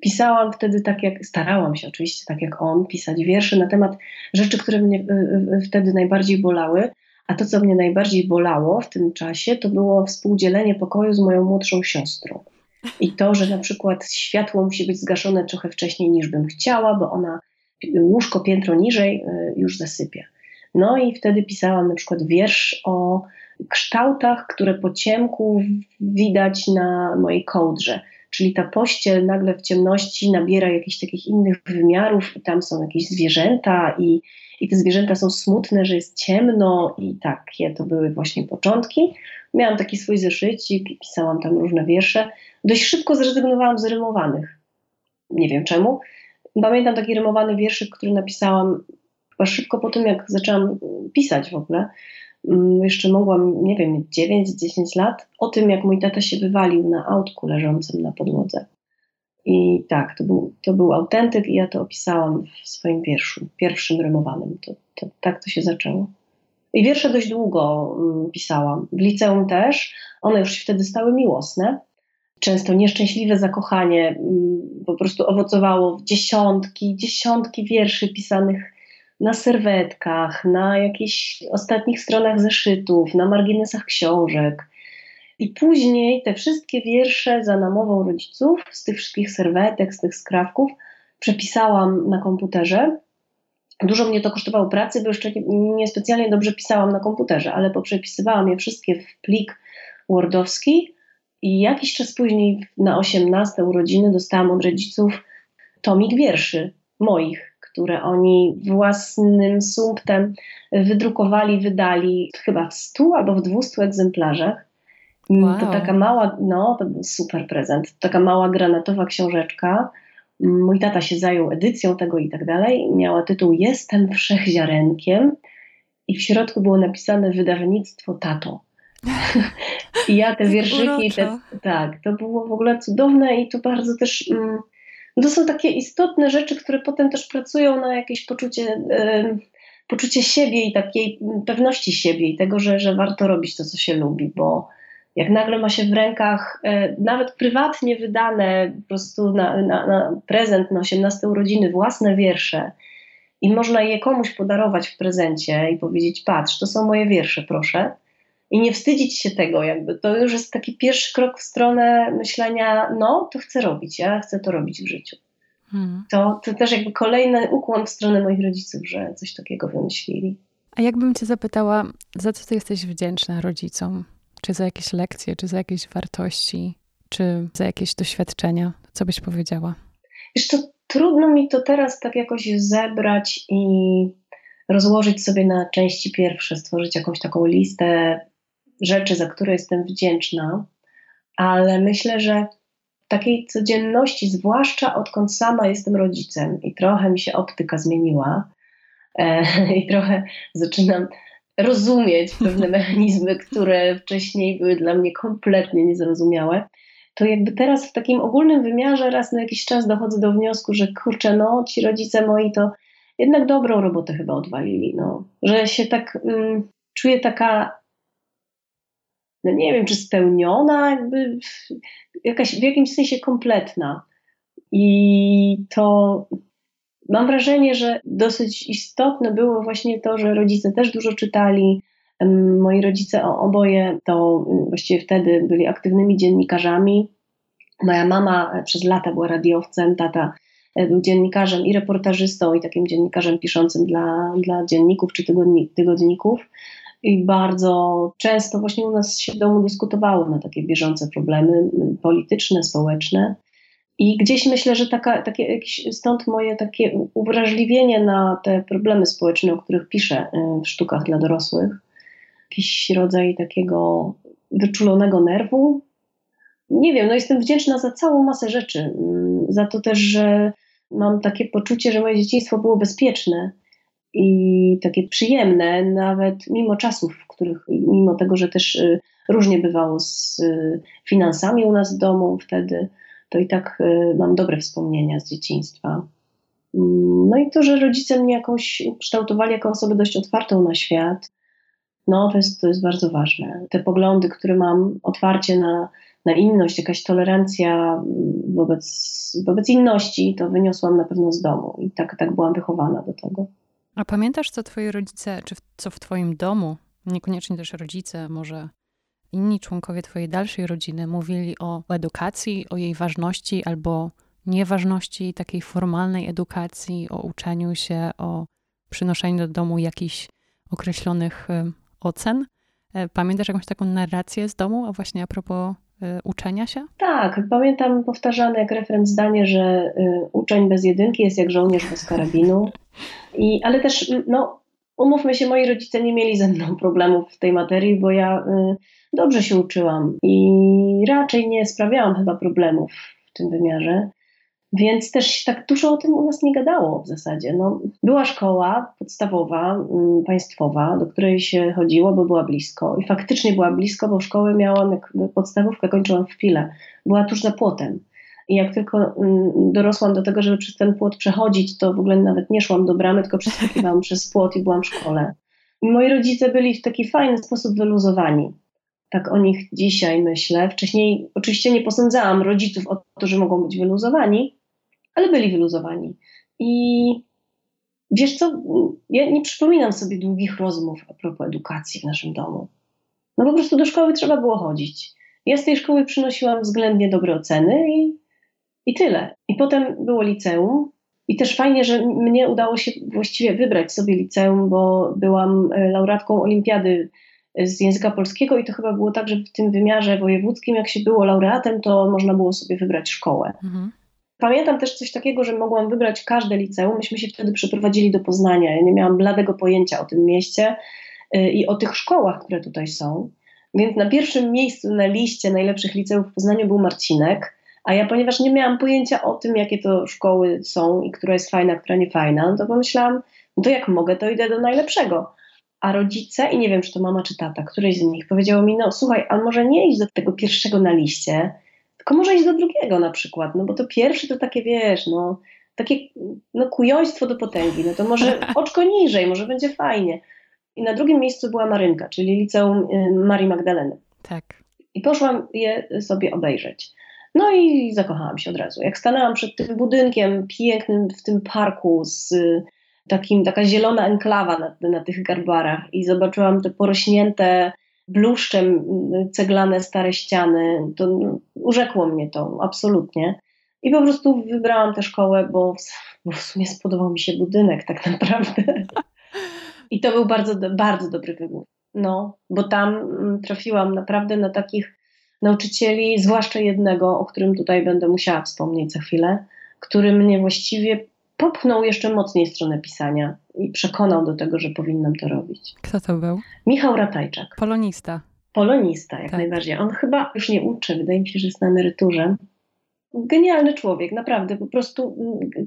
S1: pisałam wtedy tak jak, starałam się oczywiście tak jak on, pisać wiersze na temat rzeczy, które mnie wtedy najbardziej bolały. A to, co mnie najbardziej bolało w tym czasie, to było współdzielenie pokoju z moją młodszą siostrą. I to, że na przykład światło musi być zgaszone trochę wcześniej niż bym chciała, bo ona łóżko piętro niżej y, już zasypia. No i wtedy pisałam na przykład wiersz o kształtach, które po ciemku widać na mojej kołdrze. Czyli ta pościel nagle w ciemności nabiera jakichś takich innych wymiarów, i tam są jakieś zwierzęta, i, i te zwierzęta są smutne, że jest ciemno, i takie to były właśnie początki. Miałam taki swój zeszycik, pisałam tam różne wiersze. Dość szybko zrezygnowałam z rymowanych. Nie wiem czemu. Pamiętam taki rymowany wierszyk, który napisałam chyba szybko po tym, jak zaczęłam pisać w ogóle. Mm, jeszcze mogłam, nie wiem, 9-10 lat, o tym, jak mój tata się wywalił na autku leżącym na podłodze. I tak, to był, to był autentyk i ja to opisałam w swoim wierszu, pierwszym rymowanym. To, to, tak to się zaczęło. I wiersze dość długo mm, pisałam. W liceum też. One już się wtedy stały miłosne. Często nieszczęśliwe zakochanie mm, po prostu owocowało w dziesiątki, dziesiątki wierszy pisanych na serwetkach, na jakichś ostatnich stronach zeszytów, na marginesach książek. I później te wszystkie wiersze za namową rodziców z tych wszystkich serwetek, z tych skrawków przepisałam na komputerze. Dużo mnie to kosztowało pracy, bo jeszcze niespecjalnie nie dobrze pisałam na komputerze, ale poprzepisywałam je wszystkie w plik wordowski i jakiś czas później na 18 urodziny dostałam od rodziców tomik wierszy moich które oni własnym sumptem wydrukowali, wydali chyba w 100 albo w 200 egzemplarzach. Wow. To taka mała, no to był super prezent, taka mała granatowa książeczka. Mój tata się zajął edycją tego i tak dalej. Miała tytuł Jestem wszechziarenkiem i w środku było napisane wydawnictwo Tato. I ja te wierszyki, te, tak, to było w ogóle cudowne i to bardzo też. Mm, to są takie istotne rzeczy, które potem też pracują na jakieś poczucie, y, poczucie siebie i takiej pewności siebie i tego, że, że warto robić to, co się lubi, bo jak nagle ma się w rękach y, nawet prywatnie wydane po prostu na, na, na prezent na 18 urodziny własne wiersze i można je komuś podarować w prezencie i powiedzieć: Patrz, to są moje wiersze, proszę i nie wstydzić się tego, jakby to już jest taki pierwszy krok w stronę myślenia, no to chcę robić, ja chcę to robić w życiu. Hmm. To, to też jakby kolejny ukłon w stronę moich rodziców, że coś takiego wymyślili.
S2: A jakbym cię zapytała, za co ty jesteś wdzięczna rodzicom? Czy za jakieś lekcje, czy za jakieś wartości, czy za jakieś doświadczenia? Co byś powiedziała?
S1: Wiesz, to trudno mi to teraz tak jakoś zebrać i rozłożyć sobie na części pierwsze, stworzyć jakąś taką listę rzeczy, za które jestem wdzięczna, ale myślę, że w takiej codzienności, zwłaszcza odkąd sama jestem rodzicem i trochę mi się optyka zmieniła e, i trochę zaczynam rozumieć pewne mechanizmy, które wcześniej były dla mnie kompletnie niezrozumiałe, to jakby teraz w takim ogólnym wymiarze raz na jakiś czas dochodzę do wniosku, że kurczę, no ci rodzice moi to jednak dobrą robotę chyba odwalili, no. że się tak czuję taka no nie wiem, czy spełniona, jakby jakaś w jakimś sensie kompletna. I to mam wrażenie, że dosyć istotne było właśnie to, że rodzice też dużo czytali. Moi rodzice oboje to właściwie wtedy byli aktywnymi dziennikarzami. Moja mama przez lata była radiowcem, tata e, był dziennikarzem i reportażystą, i takim dziennikarzem piszącym dla, dla dzienników czy tygodników i bardzo często właśnie u nas się w domu dyskutowało na takie bieżące problemy polityczne, społeczne. I gdzieś myślę, że taka, takie, stąd moje takie uwrażliwienie na te problemy społeczne, o których piszę y, w sztukach dla dorosłych. Jakiś rodzaj takiego wyczulonego nerwu. Nie wiem, no jestem wdzięczna za całą masę rzeczy. Mm, za to też, że mam takie poczucie, że moje dzieciństwo było bezpieczne i takie przyjemne, nawet mimo czasów, w których, mimo tego, że też y, różnie bywało z y, finansami u nas w domu wtedy, to i tak y, mam dobre wspomnienia z dzieciństwa. Mm, no i to, że rodzice mnie jakoś kształtowali jako osobę dość otwartą na świat, no to jest, to jest bardzo ważne. Te poglądy, które mam, otwarcie na, na inność, jakaś tolerancja mm, wobec, wobec inności, to wyniosłam na pewno z domu i tak, tak byłam wychowana do tego.
S2: A pamiętasz, co twoi rodzice, czy co w twoim domu, niekoniecznie też rodzice, może inni członkowie twojej dalszej rodziny mówili o edukacji, o jej ważności albo nieważności takiej formalnej edukacji, o uczeniu się, o przynoszeniu do domu jakichś określonych ocen? E, pamiętasz jakąś taką narrację z domu, a właśnie a propos y, uczenia się?
S1: Tak, pamiętam powtarzane jak referent zdanie, że y, uczeń bez jedynki jest jak żołnierz bez karabinu. I, ale też, no, umówmy się, moi rodzice nie mieli ze mną problemów w tej materii, bo ja y, dobrze się uczyłam i raczej nie sprawiałam chyba problemów w tym wymiarze. Więc też tak dużo o tym u nas nie gadało w zasadzie. No, była szkoła podstawowa, y, państwowa, do której się chodziło, bo była blisko. I faktycznie była blisko, bo szkołę miałam, jak podstawówkę kończyłam w Pile. Była tuż za płotem. I jak tylko mm, dorosłam do tego, żeby przez ten płot przechodzić, to w ogóle nawet nie szłam do bramy, tylko przeskakiwałam przez płot i byłam w szkole. I moi rodzice byli w taki fajny sposób wyluzowani. Tak o nich dzisiaj myślę. Wcześniej oczywiście nie posądzałam rodziców o to, że mogą być wyluzowani, ale byli wyluzowani. I wiesz co, ja nie przypominam sobie długich rozmów a propos edukacji w naszym domu. No po prostu do szkoły trzeba było chodzić. Ja z tej szkoły przynosiłam względnie dobre oceny i i tyle. I potem było liceum. I też fajnie, że mnie udało się właściwie wybrać sobie liceum, bo byłam laureatką olimpiady z języka polskiego i to chyba było tak, że w tym wymiarze wojewódzkim, jak się było laureatem, to można było sobie wybrać szkołę. Mhm. Pamiętam też coś takiego, że mogłam wybrać każde liceum. Myśmy się wtedy przeprowadzili do Poznania. Ja nie miałam bladego pojęcia o tym mieście e, i o tych szkołach, które tutaj są. Więc na pierwszym miejscu na liście najlepszych liceów w Poznaniu był Marcinek, a ja ponieważ nie miałam pojęcia o tym, jakie to szkoły są i która jest fajna, która nie fajna, no to pomyślałam, no to jak mogę, to idę do najlepszego. A rodzice, i nie wiem, czy to mama, czy tata, któryś z nich powiedziało mi, no słuchaj, a może nie iść do tego pierwszego na liście, tylko może iść do drugiego na przykład, no bo to pierwszy to takie, wiesz, no takie no, kujoństwo do potęgi, no to może oczko niżej, może będzie fajnie. I na drugim miejscu była Marynka, czyli liceum y, Marii Magdaleny.
S2: Tak.
S1: I poszłam je sobie obejrzeć. No i zakochałam się od razu. Jak stanęłam przed tym budynkiem pięknym w tym parku z takim, taka zielona enklawa na, na tych garbarach i zobaczyłam te porośnięte bluszczem ceglane stare ściany, to no, urzekło mnie to absolutnie. I po prostu wybrałam tę szkołę, bo, bo w sumie spodobał mi się budynek tak naprawdę. I to był bardzo, bardzo dobry wybór. No, bo tam mm, trafiłam naprawdę na takich nauczycieli, zwłaszcza jednego, o którym tutaj będę musiała wspomnieć za chwilę, który mnie właściwie popchnął jeszcze mocniej stronę pisania i przekonał do tego, że powinnam to robić.
S2: Kto to był?
S1: Michał Ratajczak.
S2: Polonista.
S1: Polonista, jak tak. najbardziej. On chyba już nie uczy, wydaje mi się, że jest na emeryturze. Genialny człowiek, naprawdę, po prostu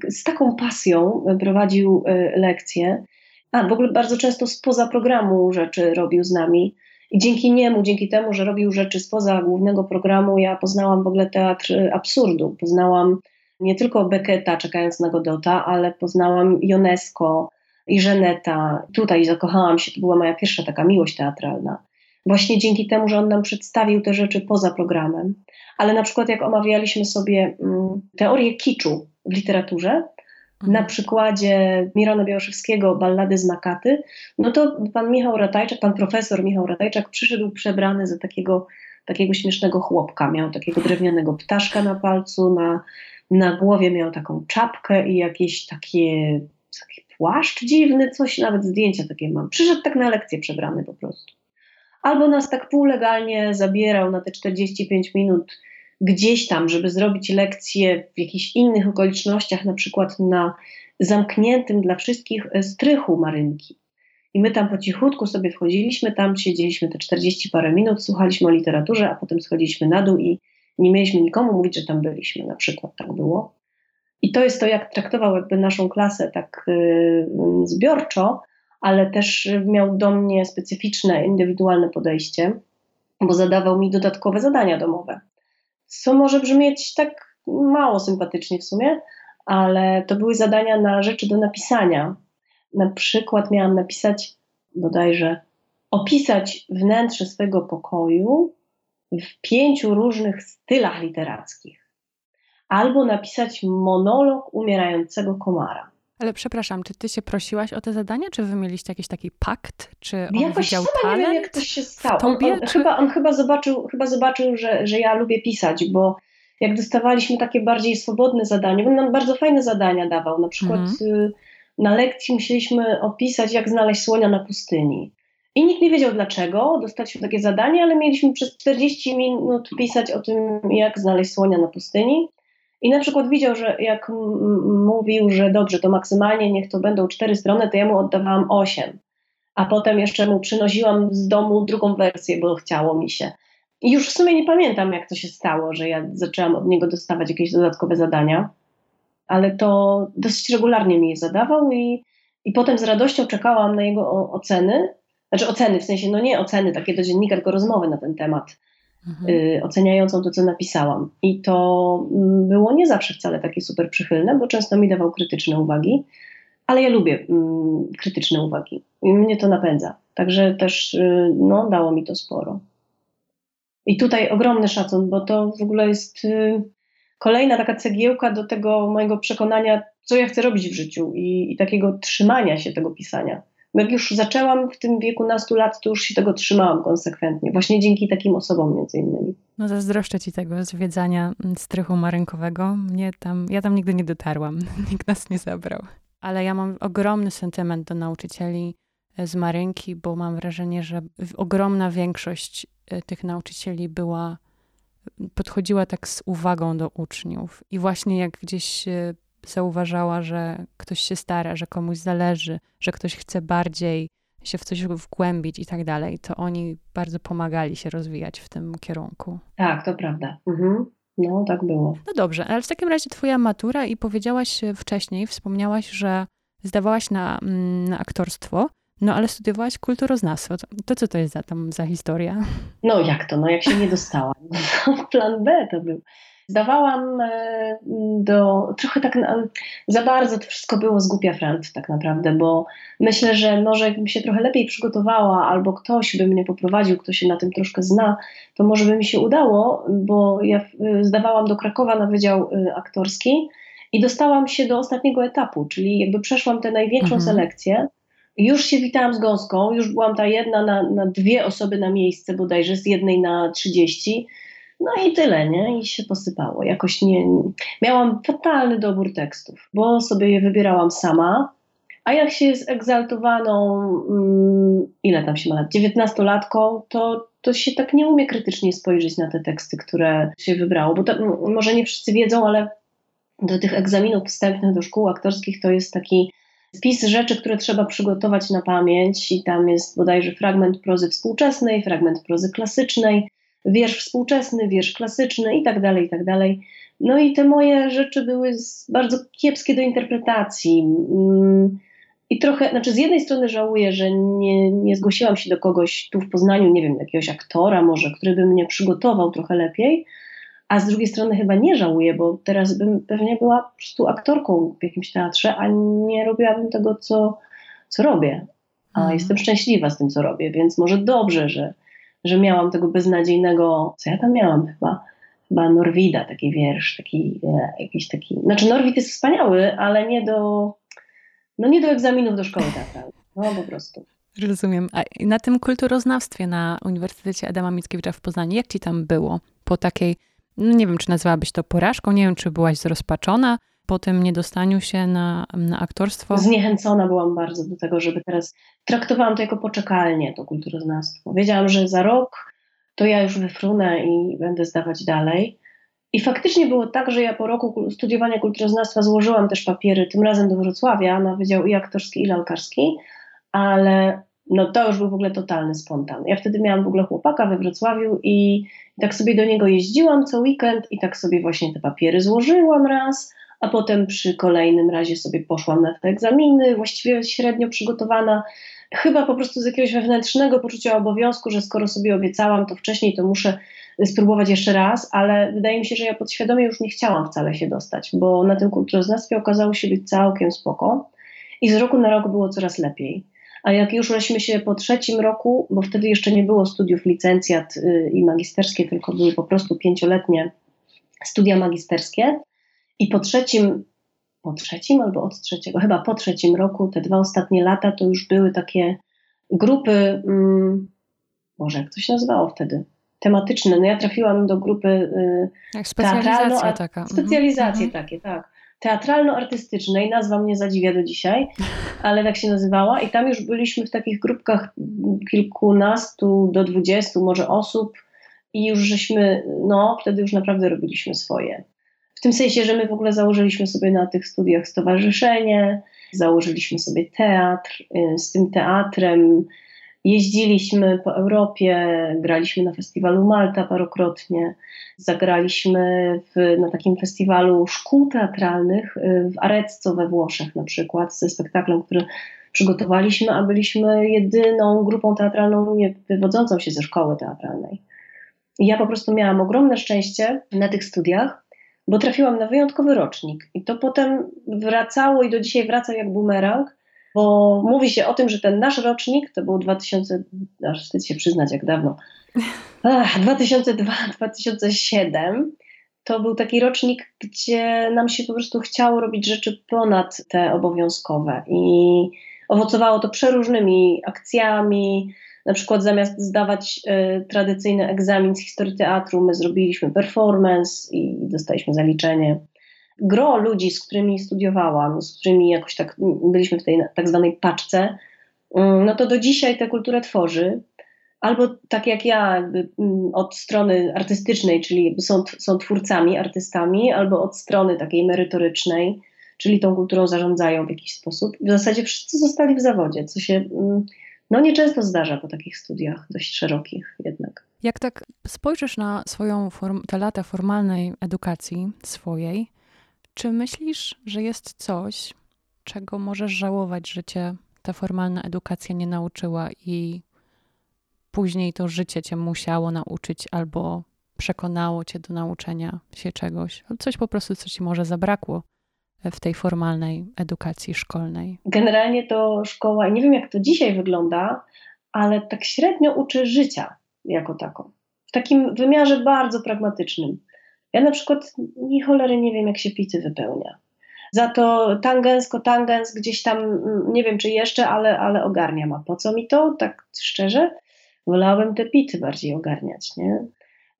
S1: z taką pasją prowadził e, lekcje. A w ogóle bardzo często spoza programu rzeczy robił z nami. I dzięki niemu, dzięki temu, że robił rzeczy spoza głównego programu, ja poznałam w ogóle teatr absurdu. Poznałam nie tylko Becketa, czekając na Godota, ale poznałam Ionesco i Żeneta. Tutaj zakochałam się, to była moja pierwsza taka miłość teatralna. Właśnie dzięki temu, że on nam przedstawił te rzeczy poza programem. Ale na przykład jak omawialiśmy sobie mm, teorię kiczu w literaturze, mhm. na przykładzie Mirona Białoszewskiego Ballady z Makaty, no to pan Michał Ratajczak, pan profesor Michał Ratajczak przyszedł przebrany za takiego, takiego śmiesznego chłopka. Miał takiego drewnianego ptaszka na palcu, na, na głowie miał taką czapkę i jakieś takie, taki płaszcz dziwny, coś, nawet zdjęcia takie mam. Przyszedł tak na lekcję przebrany po prostu albo nas tak półlegalnie zabierał na te 45 minut gdzieś tam, żeby zrobić lekcję w jakichś innych okolicznościach, na przykład na zamkniętym dla wszystkich strychu Marynki. I my tam po cichutku sobie wchodziliśmy, tam siedzieliśmy te 40 parę minut, słuchaliśmy o literaturze, a potem schodziliśmy na dół i nie mieliśmy nikomu mówić, że tam byliśmy, na przykład tak było. I to jest to, jak traktował jakby naszą klasę tak yy, zbiorczo, ale też miał do mnie specyficzne, indywidualne podejście, bo zadawał mi dodatkowe zadania domowe. Co może brzmieć tak mało sympatycznie w sumie, ale to były zadania na rzeczy do napisania. Na przykład miałam napisać bodajże opisać wnętrze swego pokoju w pięciu różnych stylach literackich, albo napisać monolog umierającego komara.
S2: Ale przepraszam, czy ty się prosiłaś o te zadania, czy wy mieliście jakiś taki pakt, czy on
S1: Jakoś
S2: widział
S1: sama
S2: talent?
S1: nie wiem, jak to się stało.
S2: Tobie,
S1: on, on,
S2: czy...
S1: chyba, on chyba zobaczył, chyba zobaczył że, że ja lubię pisać, bo jak dostawaliśmy takie bardziej swobodne zadania, on nam bardzo fajne zadania dawał. Na przykład mhm. na lekcji musieliśmy opisać, jak znaleźć słonia na pustyni. I nikt nie wiedział dlaczego. Dostaliśmy takie zadanie, ale mieliśmy przez 40 minut pisać o tym, jak znaleźć słonia na pustyni. I na przykład widział, że jak mówił, że dobrze, to maksymalnie niech to będą cztery strony, to ja mu oddawałam osiem. A potem jeszcze mu przynosiłam z domu drugą wersję, bo chciało mi się. I już w sumie nie pamiętam, jak to się stało, że ja zaczęłam od niego dostawać jakieś dodatkowe zadania, ale to dosyć regularnie mi je zadawał i, i potem z radością czekałam na jego oceny. Znaczy oceny, w sensie, no nie oceny takie do dziennika, tylko rozmowy na ten temat mhm. y, oceniającą to, co napisałam. I to mm, było nie zawsze wcale takie super przychylne, bo często mi dawał krytyczne uwagi, ale ja lubię mm, krytyczne uwagi i mnie to napędza. Także też y, no, dało mi to sporo. I tutaj ogromny szacun, bo to w ogóle jest y, kolejna taka cegiełka do tego mojego przekonania, co ja chcę robić w życiu i, i takiego trzymania się tego pisania jak już zaczęłam w tym wieku nastu lat, to już się tego trzymałam konsekwentnie. Właśnie dzięki takim osobom między innymi.
S2: No zazdroszczę ci tego zwiedzania strychu marynkowego. Mnie tam, ja tam nigdy nie dotarłam. Nikt nas nie zabrał. Ale ja mam ogromny sentyment do nauczycieli e, z Marynki, bo mam wrażenie, że ogromna większość e, tych nauczycieli była, podchodziła tak z uwagą do uczniów. I właśnie jak gdzieś e, zauważała, że ktoś się stara, że komuś zależy, że ktoś chce bardziej, się w coś wgłębić i tak dalej, to oni bardzo pomagali się rozwijać w tym kierunku.
S1: Tak, to prawda. Mhm. No, tak było.
S2: No dobrze, ale w takim razie twoja matura i powiedziałaś wcześniej, wspomniałaś, że zdawałaś na, mm, na aktorstwo, no ale studiowałaś kulturoznawstwo. To, to co to jest za, tam za historia?
S1: No jak to? No jak się nie dostałam. Plan B to był. Zdawałam e, do, trochę tak za bardzo to wszystko było z głupia frant tak naprawdę, bo myślę, że może jakbym się trochę lepiej przygotowała albo ktoś by mnie poprowadził, kto się na tym troszkę zna, to może by mi się udało, bo ja e, zdawałam do Krakowa na Wydział e, Aktorski i dostałam się do ostatniego etapu, czyli jakby przeszłam tę największą mhm. selekcję. Już się witałam z gąską, już byłam ta jedna na, na dwie osoby na miejsce bodajże, z jednej na trzydzieści no i tyle, nie? I się posypało. Jakoś nie. Miałam fatalny dobór tekstów, bo sobie je wybierałam sama. A jak się jest egzaltowaną, mm, ile tam się ma lat, dziewiętnastolatką, to, to się tak nie umie krytycznie spojrzeć na te teksty, które się wybrało. Bo to, może nie wszyscy wiedzą, ale do tych egzaminów wstępnych do szkół aktorskich to jest taki spis rzeczy, które trzeba przygotować na pamięć i tam jest bodajże fragment prozy współczesnej, fragment prozy klasycznej, wiersz współczesny, wiersz klasyczny i tak dalej, i tak dalej. No i te moje rzeczy były bardzo kiepskie do interpretacji. Mm, I trochę, znaczy z jednej strony żałuję, że nie, nie zgłosiłam się do kogoś tu w Poznaniu, nie wiem, jakiegoś aktora może, który by mnie przygotował trochę lepiej, a z drugiej strony chyba nie żałuję, bo teraz bym pewnie była po prostu aktorką w jakimś teatrze, a nie robiłabym tego, co, co robię. A mhm. jestem szczęśliwa z tym, co robię, więc może dobrze, że, że miałam tego beznadziejnego, co ja tam miałam chyba, chyba Norwida, taki wiersz, taki e, jakiś taki, znaczy Norwid jest wspaniały, ale nie do, no nie do egzaminów do szkoły teatralnej, no po prostu.
S2: Rozumiem. A na tym kulturoznawstwie na Uniwersytecie Adama Mickiewicza w Poznaniu, jak ci tam było po takiej, no nie wiem, czy nazywałabyś to porażką, nie wiem, czy byłaś zrozpaczona, po tym niedostaniu się na, na aktorstwo?
S1: Zniechęcona byłam bardzo do tego, żeby teraz. Traktowałam to jako poczekalnie, to kulturoznawstwo. Wiedziałam, że za rok to ja już wyfrunę i będę zdawać dalej. I faktycznie było tak, że ja po roku studiowania kulturoznawstwa złożyłam też papiery, tym razem do Wrocławia, na Wydział i Aktorski, i Lalkarski, ale no to już był w ogóle totalny spontan. Ja wtedy miałam w ogóle chłopaka we Wrocławiu i, tak sobie do niego jeździłam co weekend i tak sobie właśnie te papiery złożyłam raz, a potem przy kolejnym razie sobie poszłam na te egzaminy, właściwie średnio przygotowana. Chyba po prostu z jakiegoś wewnętrznego poczucia obowiązku, że skoro sobie obiecałam to wcześniej, to muszę spróbować jeszcze raz, ale wydaje mi się, że ja podświadomie już nie chciałam wcale się dostać, bo na tym kulturoznawstwie okazało się być całkiem spoko i z roku na rok było coraz lepiej. A jak już żeśmy się po trzecim roku, bo wtedy jeszcze nie było studiów licencjat y, i magisterskie, tylko były po prostu pięcioletnie studia magisterskie, i po trzecim, po trzecim albo od trzeciego, chyba po trzecim roku, te dwa ostatnie lata, to już były takie grupy, mm, Boże, jak to się nazywało wtedy? Tematyczne. No ja trafiłam do grupy y,
S2: jak specjalizacja taka. Mhm.
S1: Specjalizacje mhm. takie, tak. Teatralno-artystycznej, nazwa mnie zadziwia do dzisiaj, ale tak się nazywała i tam już byliśmy w takich grupkach kilkunastu do dwudziestu może osób i już żeśmy, no wtedy już naprawdę robiliśmy swoje tym sensie, że my w ogóle założyliśmy sobie na tych studiach stowarzyszenie, założyliśmy sobie teatr. Y, z tym teatrem jeździliśmy po Europie, graliśmy na festiwalu Malta parokrotnie, zagraliśmy w, na takim festiwalu szkół teatralnych y, w Arezzo we Włoszech na przykład, ze spektaklem, który przygotowaliśmy, a byliśmy jedyną grupą teatralną nie wywodzącą się ze szkoły teatralnej. Ja po prostu miałam ogromne szczęście na tych studiach, bo trafiłam na wyjątkowy rocznik. I to potem wracało i do dzisiaj wraca jak bumerang, bo mówi się o tym, że ten nasz rocznik to był 2000, aż wstyd się przyznać jak dawno, 2002-2007. To był taki rocznik, gdzie nam się po prostu chciało robić rzeczy ponad te obowiązkowe i owocowało to przeróżnymi akcjami, na przykład zamiast zdawać y, tradycyjny egzamin z historii teatru, my zrobiliśmy performance i dostaliśmy zaliczenie. Gro ludzi, z którymi studiowałam, z którymi jakoś tak byliśmy w tej tak zwanej paczce, y, no to do dzisiaj tę kulturę tworzy. Albo tak jak ja, jakby, y, od strony artystycznej, czyli są, są twórcami, artystami, albo od strony takiej merytorycznej, czyli tą kulturą zarządzają w jakiś sposób. W zasadzie wszyscy zostali w zawodzie, co się no nieczęsto zdarza po takich studiach, dość szerokich jednak.
S2: Jak tak spojrzysz na swoją form, te lata formalnej edukacji swojej, czy myślisz, że jest coś, czego możesz żałować, że cię ta formalna edukacja nie nauczyła i później to życie cię musiało nauczyć albo przekonało cię do nauczenia się czegoś? Coś po prostu, co ci może zabrakło w tej formalnej edukacji szkolnej?
S1: Generalnie to szkoła, nie wiem jak to dzisiaj wygląda, ale tak średnio uczy życia jako tako. W takim wymiarze bardzo pragmatycznym. Ja na przykład ni cholery nie wiem, jak się pity wypełnia. Za to tangens, kotangens gdzieś tam, mm, nie wiem czy jeszcze, ale, ale ogarniam. A po co mi to? Tak szczerze, wolałabym te pity bardziej ogarniać, nie?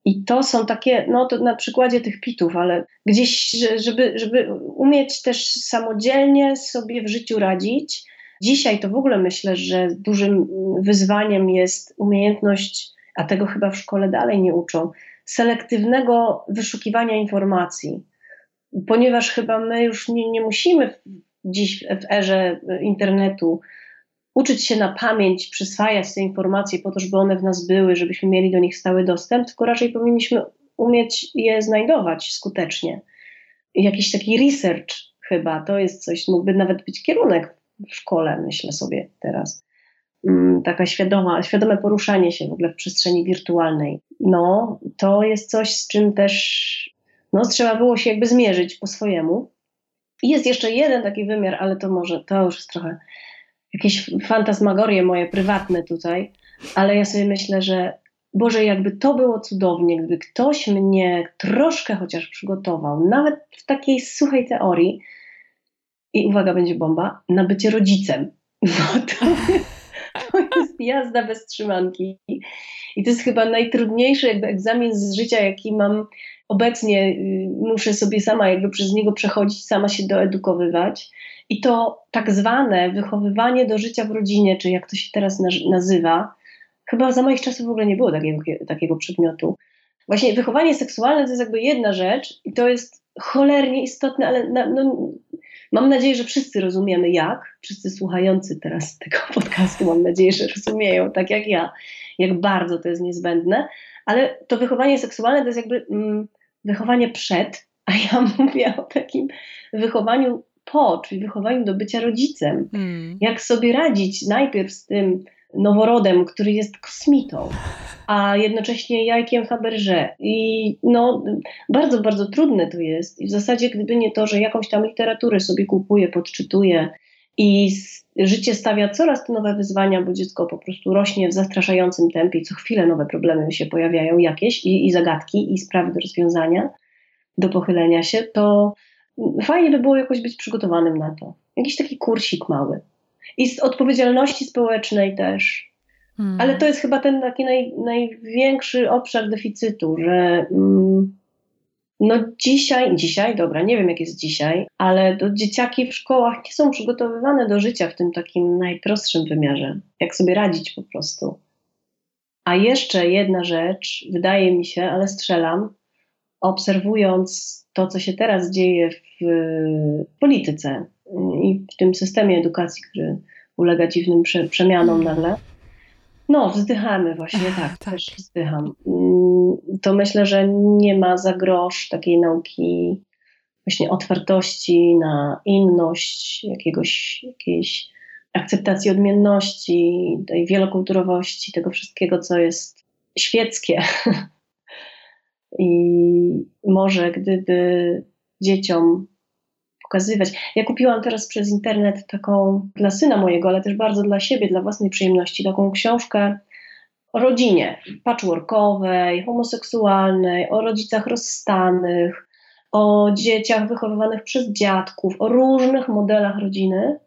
S1: I to są takie, no to na przykładzie tych pitów, ale gdzieś, żeby, żeby umieć też samodzielnie sobie w życiu radzić. Dzisiaj to w ogóle myślę, że dużym wyzwaniem jest umiejętność, a tego chyba w szkole dalej nie uczą, selektywnego wyszukiwania informacji. Ponieważ chyba my już nie, nie musimy dziś w erze internetu uczyć się na pamięć, przyswajać te informacje po to, żeby one w nas były, żebyśmy mieli do nich stały dostęp, tylko raczej powinniśmy umieć je znajdować skutecznie. Jakiś taki research chyba, to jest coś, mógłby nawet być kierunek w szkole, myślę sobie teraz. Mm, taka świadoma, świadome poruszanie się w ogóle w przestrzeni wirtualnej. No, to jest coś, z czym też no, trzeba było się jakby zmierzyć po swojemu. I jest jeszcze jeden taki wymiar, ale to może, to już jest trochę jakieś fantasmagorie moje prywatne tutaj, ale ja sobie myślę, że Boże, jakby to było cudownie, gdyby ktoś mnie troszkę chociaż przygotował, nawet w takiej suchej teorii, i uwaga, będzie bomba, na bycie rodzicem. No to, to jest jazda bez trzymanki. I to jest chyba najtrudniejszy jakby egzamin z życia, jaki mam obecnie. Y, muszę sobie sama jakby przez niego przechodzić, sama się doedukowywać. I to tak zwane wychowywanie do życia w rodzinie, czy jak to się teraz nazywa, chyba za moich czasów w ogóle nie było takiego, takiego przedmiotu. Właśnie wychowanie seksualne to jest jakby jedna rzecz i to jest cholernie istotne, ale na, no, mam nadzieję, że wszyscy rozumiemy jak. Wszyscy słuchający teraz tego podcastu mam nadzieję, że rozumieją, tak jak ja, jak bardzo to jest niezbędne. Ale to wychowanie seksualne to jest jakby mm, wychowanie przed, a ja mówię o takim wychowaniu po, czyli wychowaniu do bycia rodzicem. Mm. Jak sobie radzić najpierw z tym noworodem, który jest kosmitą, a jednocześnie jajkiem Faberże. I no, bardzo, bardzo trudne to jest. I w zasadzie, gdyby nie to, że jakąś tam literaturę sobie kupuję, podczytuję i życie stawia coraz to nowe wyzwania, bo dziecko po prostu rośnie w zastraszającym tempie i co chwilę nowe problemy się pojawiają jakieś i, i zagadki, i sprawy do rozwiązania, do pochylenia się, to fajnie by było jakoś być przygotowanym na to. Jakiś taki kursik mały. I z odpowiedzialności społecznej też. Hmm. Ale to jest chyba ten taki naj, największy obszar deficytu, że mm, no dzisiaj, dzisiaj, dobra, nie wiem jak jest dzisiaj, ale to dzieciaki w szkołach nie są przygotowywane do życia w tym takim najprostszym wymiarze. Jak sobie radzić po prostu. A jeszcze jedna rzecz, wydaje mi się, ale strzelam, obserwując to, co się teraz dzieje w polityce i w tym systemie edukacji, który ulega dziwnym prze, przemianom mm. nagle. No, wzdychamy właśnie, tak, tak, też wzdycham. To myślę, że nie ma za grosz takiej nauki właśnie otwartości na inność, jakiegoś, jakiejś akceptacji odmienności, tej wielokulturowości, tego wszystkiego, co jest świeckie, I może gdyby dzieciom pokazywać. Ja kupiłam teraz przez internet taką dla syna mojego, ale też bardzo dla siebie, dla własnej przyjemności, taką książkę o rodzinie patchworkowej, homoseksualnej, o rodzicach rozstanych, o dzieciach wychowywanych przez dziadków, o różnych modelach rodziny.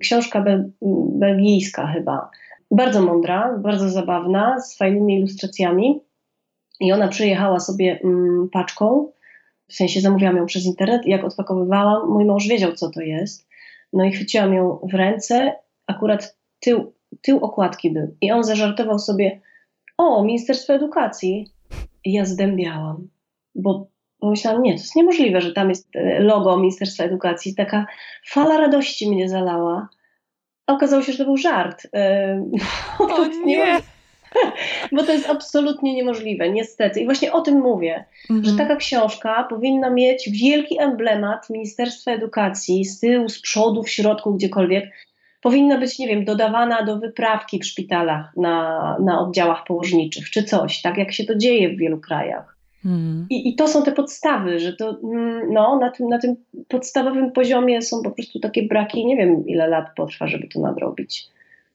S1: Książka be belgijska chyba. Bardzo mądra, bardzo zabawna, z fajnymi ilustracjami. I ona przyjechała sobie mm, paczką, w sensie zamówiłam ją przez internet jak odpakowywałam, mój mąż wiedział, co to jest. No i chwyciłam ją w ręce, akurat tył, tył okładki był. I on zażartował sobie, o, Ministerstwo Edukacji. I ja zdębiałam, bo pomyślałam, nie, to jest niemożliwe, że tam jest e, logo Ministerstwa Edukacji. Taka fala radości mnie zalała. okazało się, że to był żart.
S2: O nie!
S1: Bo to jest absolutnie niemożliwe, niestety. I właśnie o tym mówię, mhm. że taka książka powinna mieć wielki emblemat Ministerstwa Edukacji z tyłu, z przodu, w środku, gdziekolwiek. Powinna być, nie wiem, dodawana do wyprawki w szpitalach na, na oddziałach położniczych, czy coś, tak jak się to dzieje w wielu krajach. Hmm. I, I, to są te podstawy, że to mm, no, na, tym, na tym podstawowym poziomie są po prostu takie braki. Nie wiem, ile lat potrwa, żeby to nadrobić.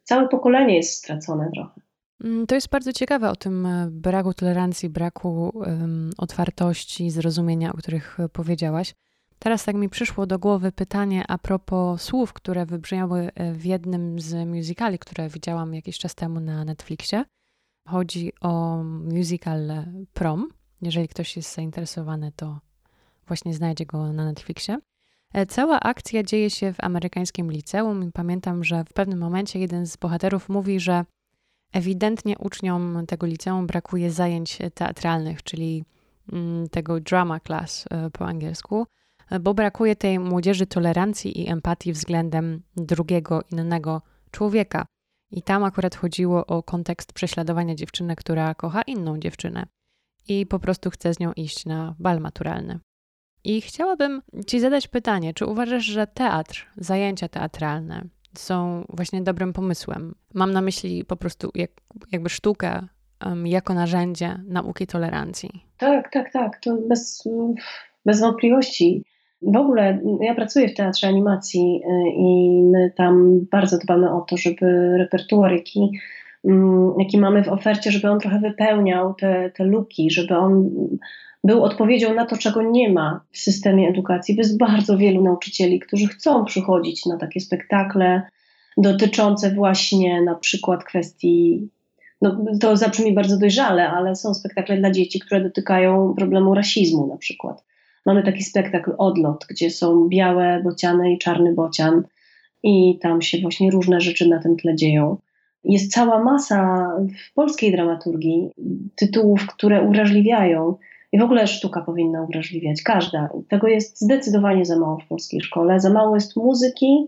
S1: Całe pokolenie jest stracone trochę.
S2: Mm, to jest bardzo ciekawe o tym e, braku tolerancji, braku um, otwartości, zrozumienia, o których powiedziałaś. Teraz tak mi przyszło do głowy pytanie a propos słów, które wybrzmiały e, w jednym z musicali, które widziałam jakiś czas temu na Netflixie. Chodzi o musical Prom. Jeżeli ktoś jest zainteresowany, to właśnie znajdzie go na Netflixie. Cała akcja dzieje się w amerykańskim liceum i pamiętam, że w pewnym momencie jeden z bohaterów mówi, że Ewidentnie uczniom tego liceum brakuje zajęć teatralnych, czyli mm, tego drama class e, po angielsku, bo brakuje tej młodzieży tolerancji i empatii względem drugiego, innego człowieka. I tam akurat chodziło o kontekst prześladowania dziewczyny, która kocha inną dziewczynę i po prostu chce z nią iść na bal maturalny. I chciałabym Ci zadać pytanie, czy uważasz, że teatr, zajęcia teatralne, są właśnie dobrym pomysłem. Mam na myśli po prostu jak, jakby sztukę um, jako narzędzie nauki tolerancji.
S1: Tak, tak, tak. To bez, bez wątpliwości. W ogóle ja pracuję w teatrze animacji y, i my tam bardzo dbamy o to, żeby repertuar, jaki, mm, jaki mamy w ofercie, żeby on trochę wypełniał te, te luki, żeby on był odpowiedzią na to, czego nie ma w systemie edukacji. Bo jest bardzo wielu nauczycieli, którzy chcą przychodzić na takie spektakle dotyczące właśnie na przykład kwestii. No, to zabrzmi bardzo dojrzale, ale są spektakle dla dzieci, które dotykają problemu rasizmu na przykład. Mamy taki spektakl Odlot, gdzie są białe bociany i czarny bocian i tam się właśnie różne rzeczy na tym tle dzieją. Jest cała masa w polskiej dramaturgii tytułów, które uwrażliwiają i w ogóle sztuka powinna uwrażliwiać, każda. Tego jest zdecydowanie za mało w polskiej szkole. Za mało jest muzyki,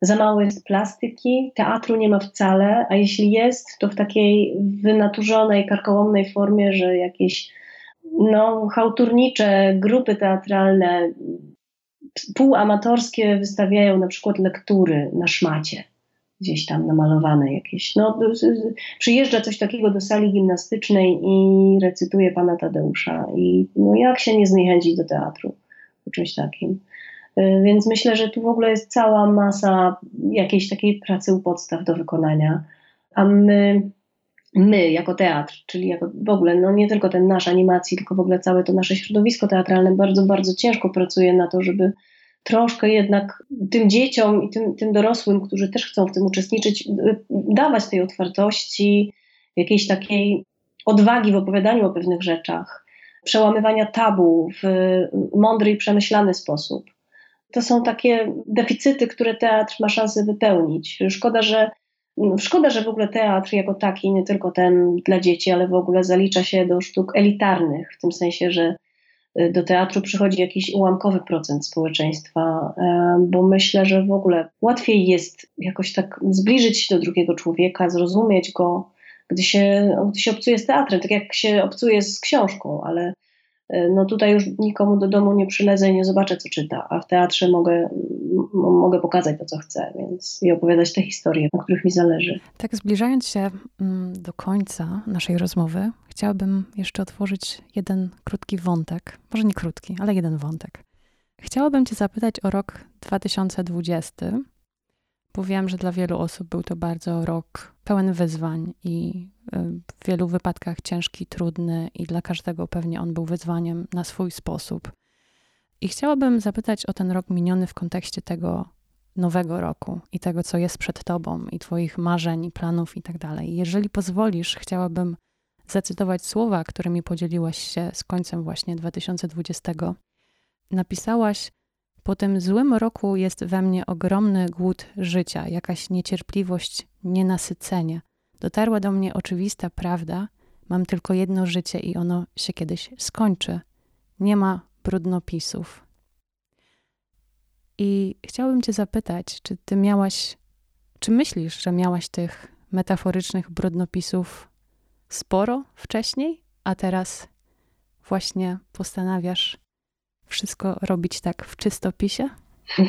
S1: za mało jest plastyki, teatru nie ma wcale, a jeśli jest, to w takiej wynaturzonej, karkołomnej formie, że jakieś no, hałturnicze grupy teatralne, półamatorskie wystawiają na przykład lektury na szmacie gdzieś tam namalowane jakieś. No, przyjeżdża coś takiego do sali gimnastycznej i recytuje pana Tadeusza. I no, jak się nie zniechęcić do teatru po czymś takim? Y, więc myślę, że tu w ogóle jest cała masa jakiejś takiej pracy u podstaw do wykonania. A my, my jako teatr, czyli jako w ogóle, no nie tylko ten nasz animacji, tylko w ogóle całe to nasze środowisko teatralne bardzo, bardzo ciężko pracuje na to, żeby troszkę jednak tym dzieciom i tym, tym dorosłym, którzy też chcą w tym uczestniczyć, dawać tej otwartości, jakiejś takiej odwagi w opowiadaniu o pewnych rzeczach, przełamywania tabu w mądry i przemyślany sposób. To są takie deficyty, które teatr ma szansę wypełnić. Szkoda, że Szkoda, że w ogóle teatr jako taki, nie tylko ten dla dzieci, ale w ogóle zalicza się do sztuk elitarnych, w tym sensie, że Y, do teatru przychodzi jakiś ułamkowy procent społeczeństwa, e, bo myślę, że w ogóle łatwiej jest jakoś tak zbliżyć się do drugiego człowieka, zrozumieć go, gdy się, gdy się obcuje z teatrem, tak jak się obcuje z książką, ale no tutaj już nikomu do domu nie przylezę i nie zobaczę, co czyta, a w teatrze mogę, mogę pokazać to, co chcę, więc i opowiadać te historie, o których mi zależy.
S2: Tak, zbliżając się mm, do końca naszej rozmowy, chciałabym jeszcze otworzyć jeden krótki wątek, może nie krótki, ale jeden wątek. Chciałabym Cię zapytać o rok 2020, bo wiem, że dla wielu osób był to bardzo rok pełen wyzwań i w wielu wypadkach ciężki, trudny i dla każdego pewnie on był wyzwaniem na swój sposób. I chciałabym zapytać o ten rok miniony w kontekście tego nowego roku i tego, co jest przed tobą, i twoich marzeń, i planów, i tak dalej. Jeżeli pozwolisz, chciałabym zacytować słowa, którymi podzieliłaś się z końcem właśnie 2020. Napisałaś: Po tym złym roku jest we mnie ogromny głód życia, jakaś niecierpliwość, nienasycenie. Dotarła do mnie oczywista prawda: mam tylko jedno życie i ono się kiedyś skończy. Nie ma brudnopisów. I chciałabym Cię zapytać, czy Ty miałaś Czy myślisz, że miałaś tych metaforycznych brudnopisów sporo wcześniej, a teraz właśnie postanawiasz wszystko robić tak w czystopisie?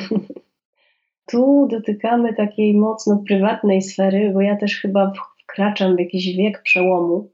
S1: Tu dotykamy takiej mocno prywatnej sfery, bo ja też chyba wkraczam w jakiś wiek przełomu.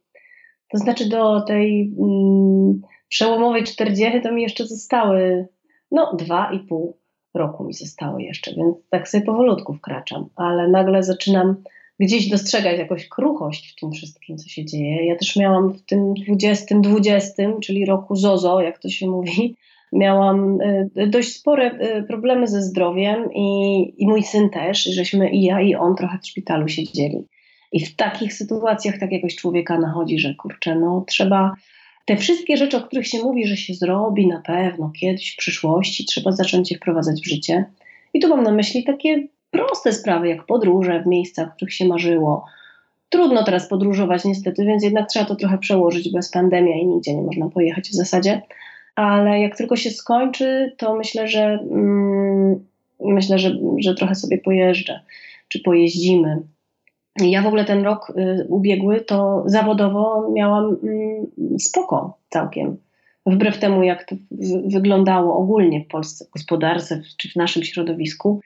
S1: To znaczy do tej mm, przełomowej czterdziechy to mi jeszcze zostały no dwa i pół roku mi zostało jeszcze, więc tak sobie powolutku wkraczam, ale nagle zaczynam gdzieś dostrzegać jakąś kruchość w tym wszystkim, co się dzieje. Ja też miałam w tym 20-20, czyli roku Zozo, jak to się mówi, miałam y, dość spore y, problemy ze zdrowiem i, i mój syn też, żeśmy i ja i on trochę w szpitalu siedzieli. I w takich sytuacjach tak jakoś człowieka nachodzi, że kurczę, no trzeba te wszystkie rzeczy, o których się mówi, że się zrobi na pewno kiedyś w przyszłości, trzeba zacząć je wprowadzać w życie. I tu mam na myśli takie proste sprawy, jak podróże w miejscach, w których się marzyło. Trudno teraz podróżować niestety, więc jednak trzeba to trochę przełożyć, bez pandemia i nigdzie nie można pojechać w zasadzie. Ale jak tylko się skończy, to myślę, że mm, myślę, że, że trochę sobie pojeżdżę, czy pojeździmy. Ja w ogóle ten rok y, ubiegły to zawodowo miałam y, spoko całkiem. Wbrew temu, jak to w, wyglądało ogólnie w Polsce, w gospodarce czy w naszym środowisku,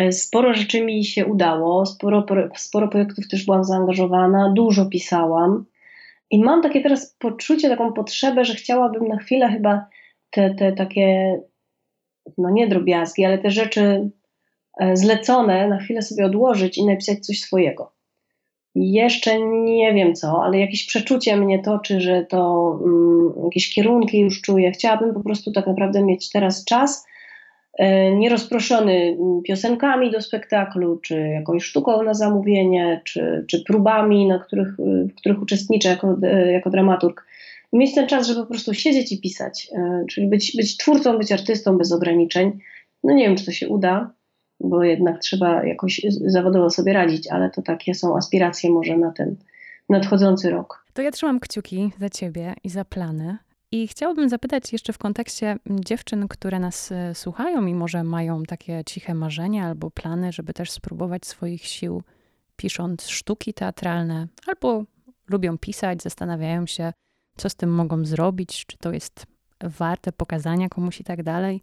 S1: y, sporo rzeczy mi się udało, sporo, sporo projektów też byłam zaangażowana, dużo pisałam. I mam takie teraz poczucie, taką potrzebę, że chciałabym na chwilę chyba te, te takie, no nie drobiazgi, ale te rzeczy e, zlecone na chwilę sobie odłożyć i napisać coś swojego. Jeszcze nie wiem co, ale jakieś przeczucie mnie toczy, że to um, jakieś kierunki już czuję. Chciałabym po prostu tak naprawdę mieć teraz czas, y, nierozproszony mm, piosenkami do spektaklu, czy jakąś sztuką na zamówienie, czy, czy próbami, na których, w których uczestniczę jako, y, jako dramaturg. Mieć ten czas, żeby po prostu siedzieć i pisać, czyli być, być twórcą, być artystą bez ograniczeń. No nie wiem, czy to się uda, bo jednak trzeba jakoś zawodowo sobie radzić, ale to takie są aspiracje może na ten nadchodzący rok.
S2: To ja trzymam kciuki za ciebie i za plany. I chciałabym zapytać jeszcze w kontekście dziewczyn, które nas e, słuchają i może mają takie ciche marzenia albo plany, żeby też spróbować swoich sił pisząc sztuki teatralne, albo lubią pisać, zastanawiają się, co z tym mogą zrobić, czy to jest warte pokazania komuś i tak dalej.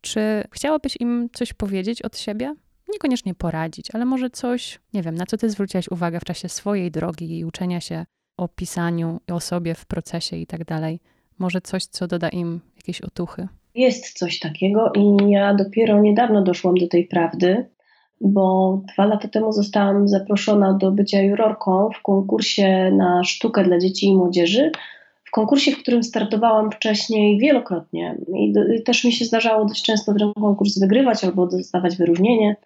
S2: Czy chciałabyś im coś powiedzieć od siebie? Niekoniecznie poradzić, ale może coś, nie wiem, na co ty zwróciłaś uwagę w czasie swojej drogi i uczenia się o pisaniu, o sobie w procesie i tak dalej. Może coś, co doda im jakieś otuchy.
S1: Jest coś takiego i ja dopiero niedawno doszłam do tej prawdy, bo dwa lata temu zostałam zaproszona do bycia jurorką w konkursie na sztukę dla dzieci i młodzieży, konkursie, w którym startowałam wcześniej wielokrotnie i, do, i też mi się zdarzało dość często ten konkurs wygrywać albo dostawać wyróżnienie.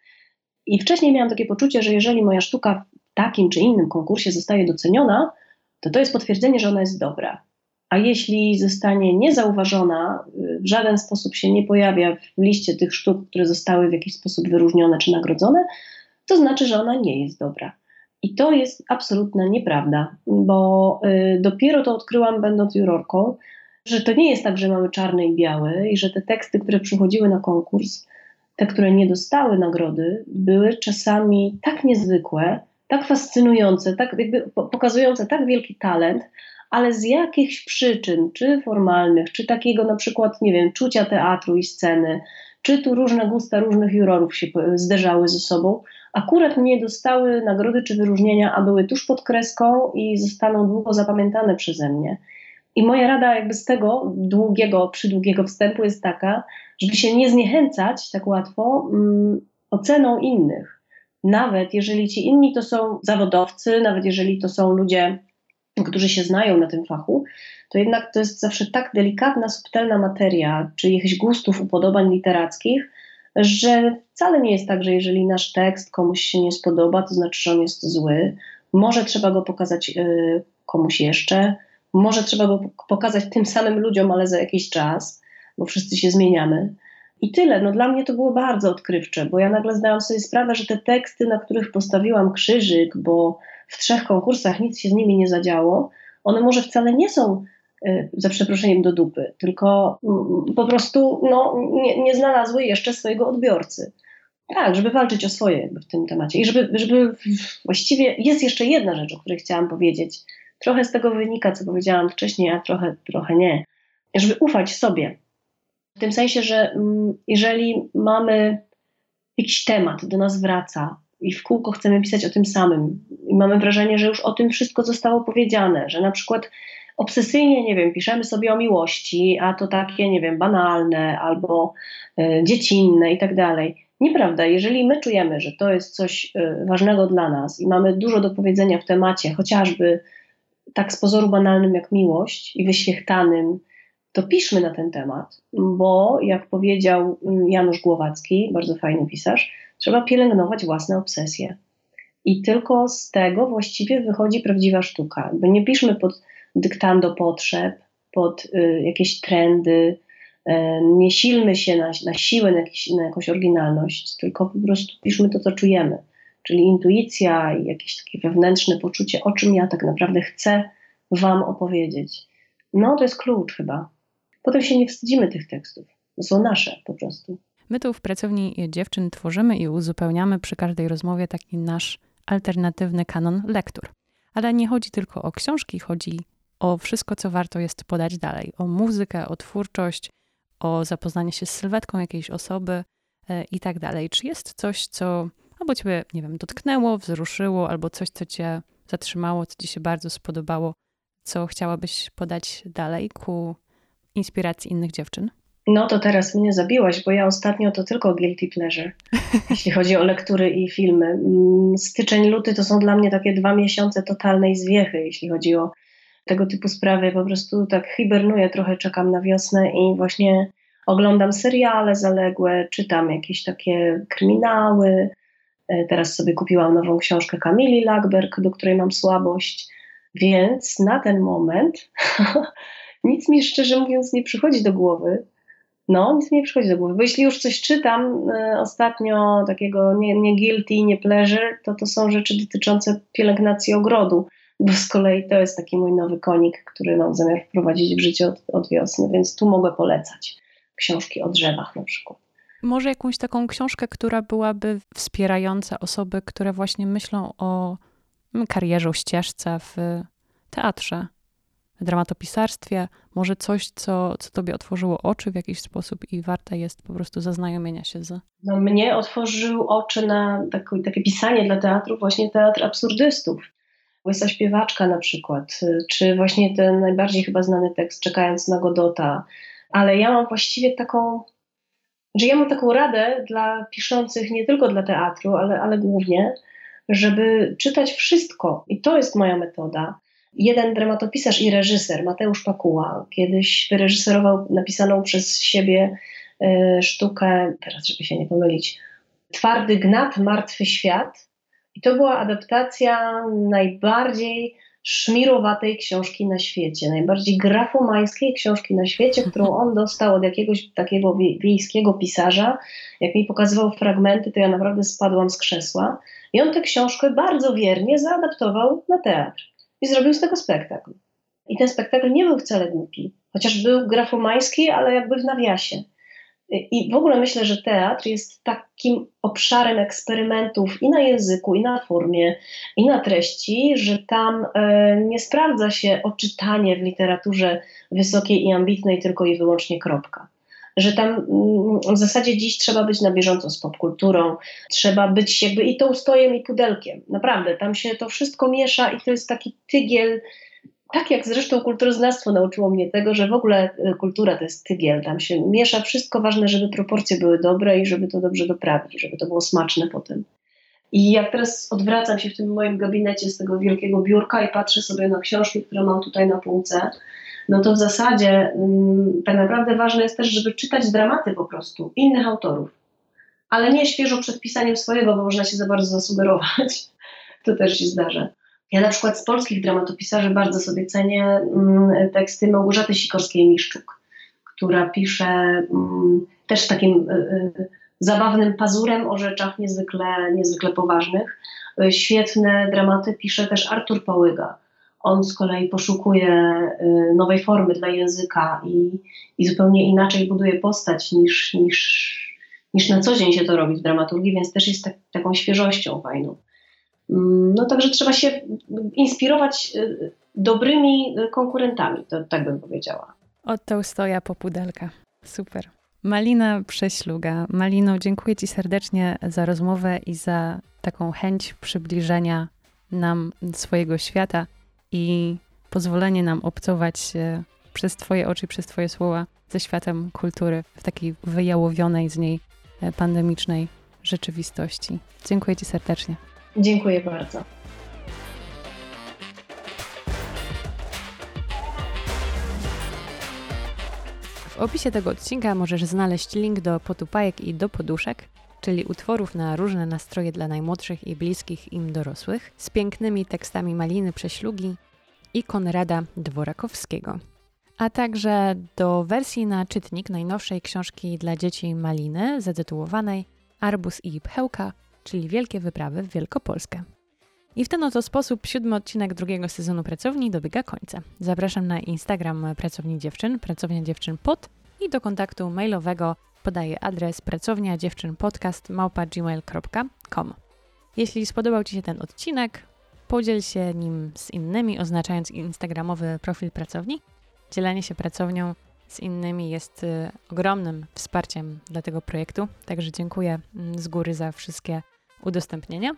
S1: I wcześniej miałam takie poczucie, że jeżeli moja sztuka w takim czy innym konkursie zostaje doceniona, to to jest potwierdzenie, że ona jest dobra. A jeśli zostanie niezauważona, w żaden sposób się nie pojawia w liście tych sztuk, które zostały w jakiś sposób wyróżnione czy nagrodzone, to znaczy, że ona nie jest dobra. I to jest absolutna nieprawda, bo y, dopiero to odkryłam, będąc jurorką, że to nie jest tak, że mamy czarny i biały i że te teksty, które przychodziły na konkurs, te, które nie dostały nagrody, były czasami tak niezwykłe, tak fascynujące, tak jakby pokazujące tak wielki talent, ale z jakichś przyczyn, czy formalnych, czy takiego na przykład, nie wiem, czucia teatru i sceny, czy tu różne gusta różnych jurorów się zderzały ze sobą, akurat nie dostały nagrody czy wyróżnienia, a były tuż pod kreską i zostaną długo zapamiętane przeze mnie. I moja rada jakby z tego długiego, przydługiego wstępu jest taka, żeby się nie zniechęcać tak łatwo mm, oceną innych. Nawet jeżeli ci inni to są zawodowcy, nawet jeżeli to są ludzie, którzy się znają na tym fachu, to jednak to jest zawsze tak delikatna, subtelna materia, czy jakichś gustów, upodobań literackich, że wcale nie jest tak, że jeżeli nasz tekst komuś się nie spodoba, to znaczy, że on jest zły. Może trzeba go pokazać y, komuś jeszcze, może trzeba go pokazać tym samym ludziom, ale za jakiś czas, bo wszyscy się zmieniamy. I tyle. No dla mnie to było bardzo odkrywcze, bo ja nagle zdałam sobie sprawę, że te teksty, na których postawiłam krzyżyk, bo w trzech konkursach nic się z nimi nie zadziało, one może wcale nie są za przeproszeniem do dupy, tylko mm, po prostu no, nie, nie znalazły jeszcze swojego odbiorcy. Tak, żeby walczyć o swoje w tym temacie. I żeby, żeby właściwie jest jeszcze jedna rzecz, o której chciałam powiedzieć. Trochę z tego wynika, co powiedziałam wcześniej, a trochę, trochę nie. Żeby ufać sobie. W tym sensie, że mm, jeżeli mamy jakiś temat, do nas wraca i w kółko chcemy pisać o tym samym i mamy wrażenie, że już o tym wszystko zostało powiedziane, że na przykład obsesyjnie, nie wiem, piszemy sobie o miłości, a to takie, nie wiem, banalne albo y, dziecinne i tak dalej. Nieprawda, jeżeli my czujemy, że to jest coś y, ważnego dla nas i mamy dużo do powiedzenia w temacie, chociażby tak z pozoru banalnym jak miłość i wyświechtanym, to piszmy na ten temat, bo jak powiedział mm, Janusz Głowacki, bardzo fajny pisarz, trzeba pielęgnować własne obsesje. I tylko z tego właściwie wychodzi prawdziwa sztuka. Bo nie piszmy pod dyktando potrzeb, pod y, jakieś trendy, y, nie silmy się na, na siłę, na, jakiś, na jakąś oryginalność, tylko po prostu piszmy to, co czujemy. Czyli intuicja i jakieś takie wewnętrzne poczucie, o czym ja tak naprawdę chcę Wam opowiedzieć. No, to jest klucz chyba. Potem się nie wstydzimy tych tekstów. Są nasze po prostu.
S2: My tu w pracowni dziewczyn tworzymy i uzupełniamy przy każdej rozmowie taki nasz alternatywny kanon lektur. Ale nie chodzi tylko o książki, chodzi o wszystko, co warto jest podać dalej. O muzykę, o twórczość, o zapoznanie się z sylwetką jakiejś osoby e, i tak dalej. Czy jest coś, co albo ciebie, nie wiem, dotknęło, wzruszyło, albo coś, co cię zatrzymało, co ci się bardzo spodobało, co chciałabyś podać dalej ku inspiracji innych dziewczyn?
S1: No to teraz mnie zabiłaś, bo ja ostatnio to tylko guilty pleasure, jeśli chodzi o lektury i filmy. Mm, styczeń, luty to są dla mnie takie dwa miesiące totalnej zwiechy, jeśli chodzi o tego typu sprawy. Po prostu tak hibernuję, trochę czekam na wiosnę i właśnie oglądam seriale zaległe, czytam jakieś takie kryminały. E, teraz sobie kupiłam nową książkę Kamili Lackberg, do której mam słabość, więc na ten moment nic mi szczerze mówiąc nie przychodzi do głowy. No, nic mi nie przychodzi do głowy, bo jeśli już coś czytam y, ostatnio takiego nie, nie guilty, nie pleasure, to to są rzeczy dotyczące pielęgnacji ogrodu, bo z kolei to jest taki mój nowy konik, który mam zamiar wprowadzić w życie od, od wiosny, więc tu mogę polecać książki o drzewach na przykład.
S2: Może jakąś taką książkę, która byłaby wspierająca osoby, które właśnie myślą o karierze, o ścieżce w teatrze dramatopisarstwie, może coś, co, co tobie otworzyło oczy w jakiś sposób i warte jest po prostu zaznajomienia się z.
S1: No, mnie otworzył oczy na takie, takie pisanie dla teatru, właśnie teatr absurdystów. Łysa śpiewaczka na przykład, czy właśnie ten najbardziej chyba znany tekst Czekając na Godota. Ale ja mam właściwie taką, że ja mam taką radę dla piszących nie tylko dla teatru, ale, ale głównie, żeby czytać wszystko. I to jest moja metoda jeden dramatopisarz i reżyser, Mateusz Pakuła, kiedyś wyreżyserował napisaną przez siebie e, sztukę, teraz żeby się nie pomylić, Twardy Gnat, Martwy Świat. I to była adaptacja najbardziej szmirowatej książki na świecie, najbardziej grafomańskiej książki na świecie, którą on dostał od jakiegoś takiego wiejskiego pisarza. Jak mi pokazywał fragmenty, to ja naprawdę spadłam z krzesła. I on tę książkę bardzo wiernie zaadaptował na teatr i zrobił z tego spektakl. I ten spektakl nie był wcale głupi, chociaż był grafomański, ale jakby w nawiasie. I w ogóle myślę, że teatr jest takim obszarem eksperymentów i na języku, i na formie, i na treści, że tam e, nie sprawdza się oczytanie w literaturze wysokiej i ambitnej tylko i wyłącznie kropka że tam mm, w zasadzie dziś trzeba być na bieżąco z popkulturą, trzeba być jakby i tą stojem i pudelkiem. Naprawdę, tam się to wszystko miesza i to jest taki tygiel, tak jak zresztą kulturoznawstwo nauczyło mnie tego, że w ogóle e, kultura to jest tygiel, tam się miesza wszystko ważne, żeby proporcje były dobre i żeby to dobrze doprawić, żeby to było smaczne potem. I jak teraz odwracam się w tym moim gabinecie z tego wielkiego biurka i patrzę sobie na książki, które mam tutaj na półce, no to w zasadzie mm, tak naprawdę ważne jest też, żeby czytać dramaty po prostu innych autorów. Ale nie świeżo przed pisaniem swojego, bo można się za bardzo zasugerować. To też się zdarza. Ja na przykład z polskich dramatopisarzy bardzo sobie cenię mm, teksty Małgorzaty Sikorskiej-Miszczuk, która pisze mm, też takim y, y, zabawnym pazurem o rzeczach niezwykle, niezwykle poważnych. Y, świetne dramaty pisze też Artur Pałyga on z kolei poszukuje nowej formy dla języka i, i zupełnie inaczej buduje postać niż, niż, niż na co dzień się to robi w dramaturgii, więc też jest tak, taką świeżością fajną. Mm, no także trzeba się inspirować y, dobrymi konkurentami, to tak bym powiedziała.
S2: Od Tołstoja po Pudelka. Super. Malina Prześluga. Malino, dziękuję Ci serdecznie za rozmowę i za taką chęć przybliżenia nam swojego świata i pozwolenie nam obcować przez Twoje oczy, przez Twoje słowa ze światem kultury w takiej wyjałowionej z niej pandemicznej rzeczywistości. Dziękuję Ci serdecznie.
S1: Dziękuję bardzo.
S2: W opisie tego odcinka możesz znaleźć link do potupajek i do poduszek, czyli utworów na różne nastroje dla najmłodszych i bliskich im dorosłych, z pięknymi tekstami Maliny Prześlugi i Konrada Dworakowskiego. A także do wersji na czytnik najnowszej książki dla dzieci Maliny, zatytułowanej Arbus i Pchełka, czyli Wielkie Wyprawy w Wielkopolskę. I w ten oto sposób siódmy odcinek drugiego sezonu Pracowni dobiega końca. Zapraszam na Instagram Pracowni Dziewczyn, Pracownia Dziewczyn Pod i do kontaktu mailowego podaję adres pracownia dziewczyn podcast małpa.gmail.com. Jeśli spodobał Ci się ten odcinek, podziel się nim z innymi, oznaczając instagramowy profil pracowni. Dzielenie się pracownią z innymi jest y, ogromnym wsparciem dla tego projektu, także dziękuję mm, z góry za wszystkie udostępnienia.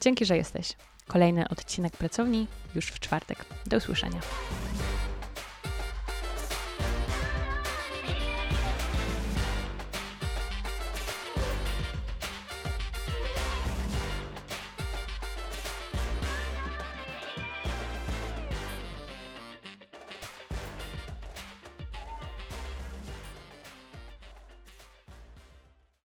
S2: Dzięki, że jesteś. Kolejny odcinek pracowni już w czwartek. Do usłyszenia.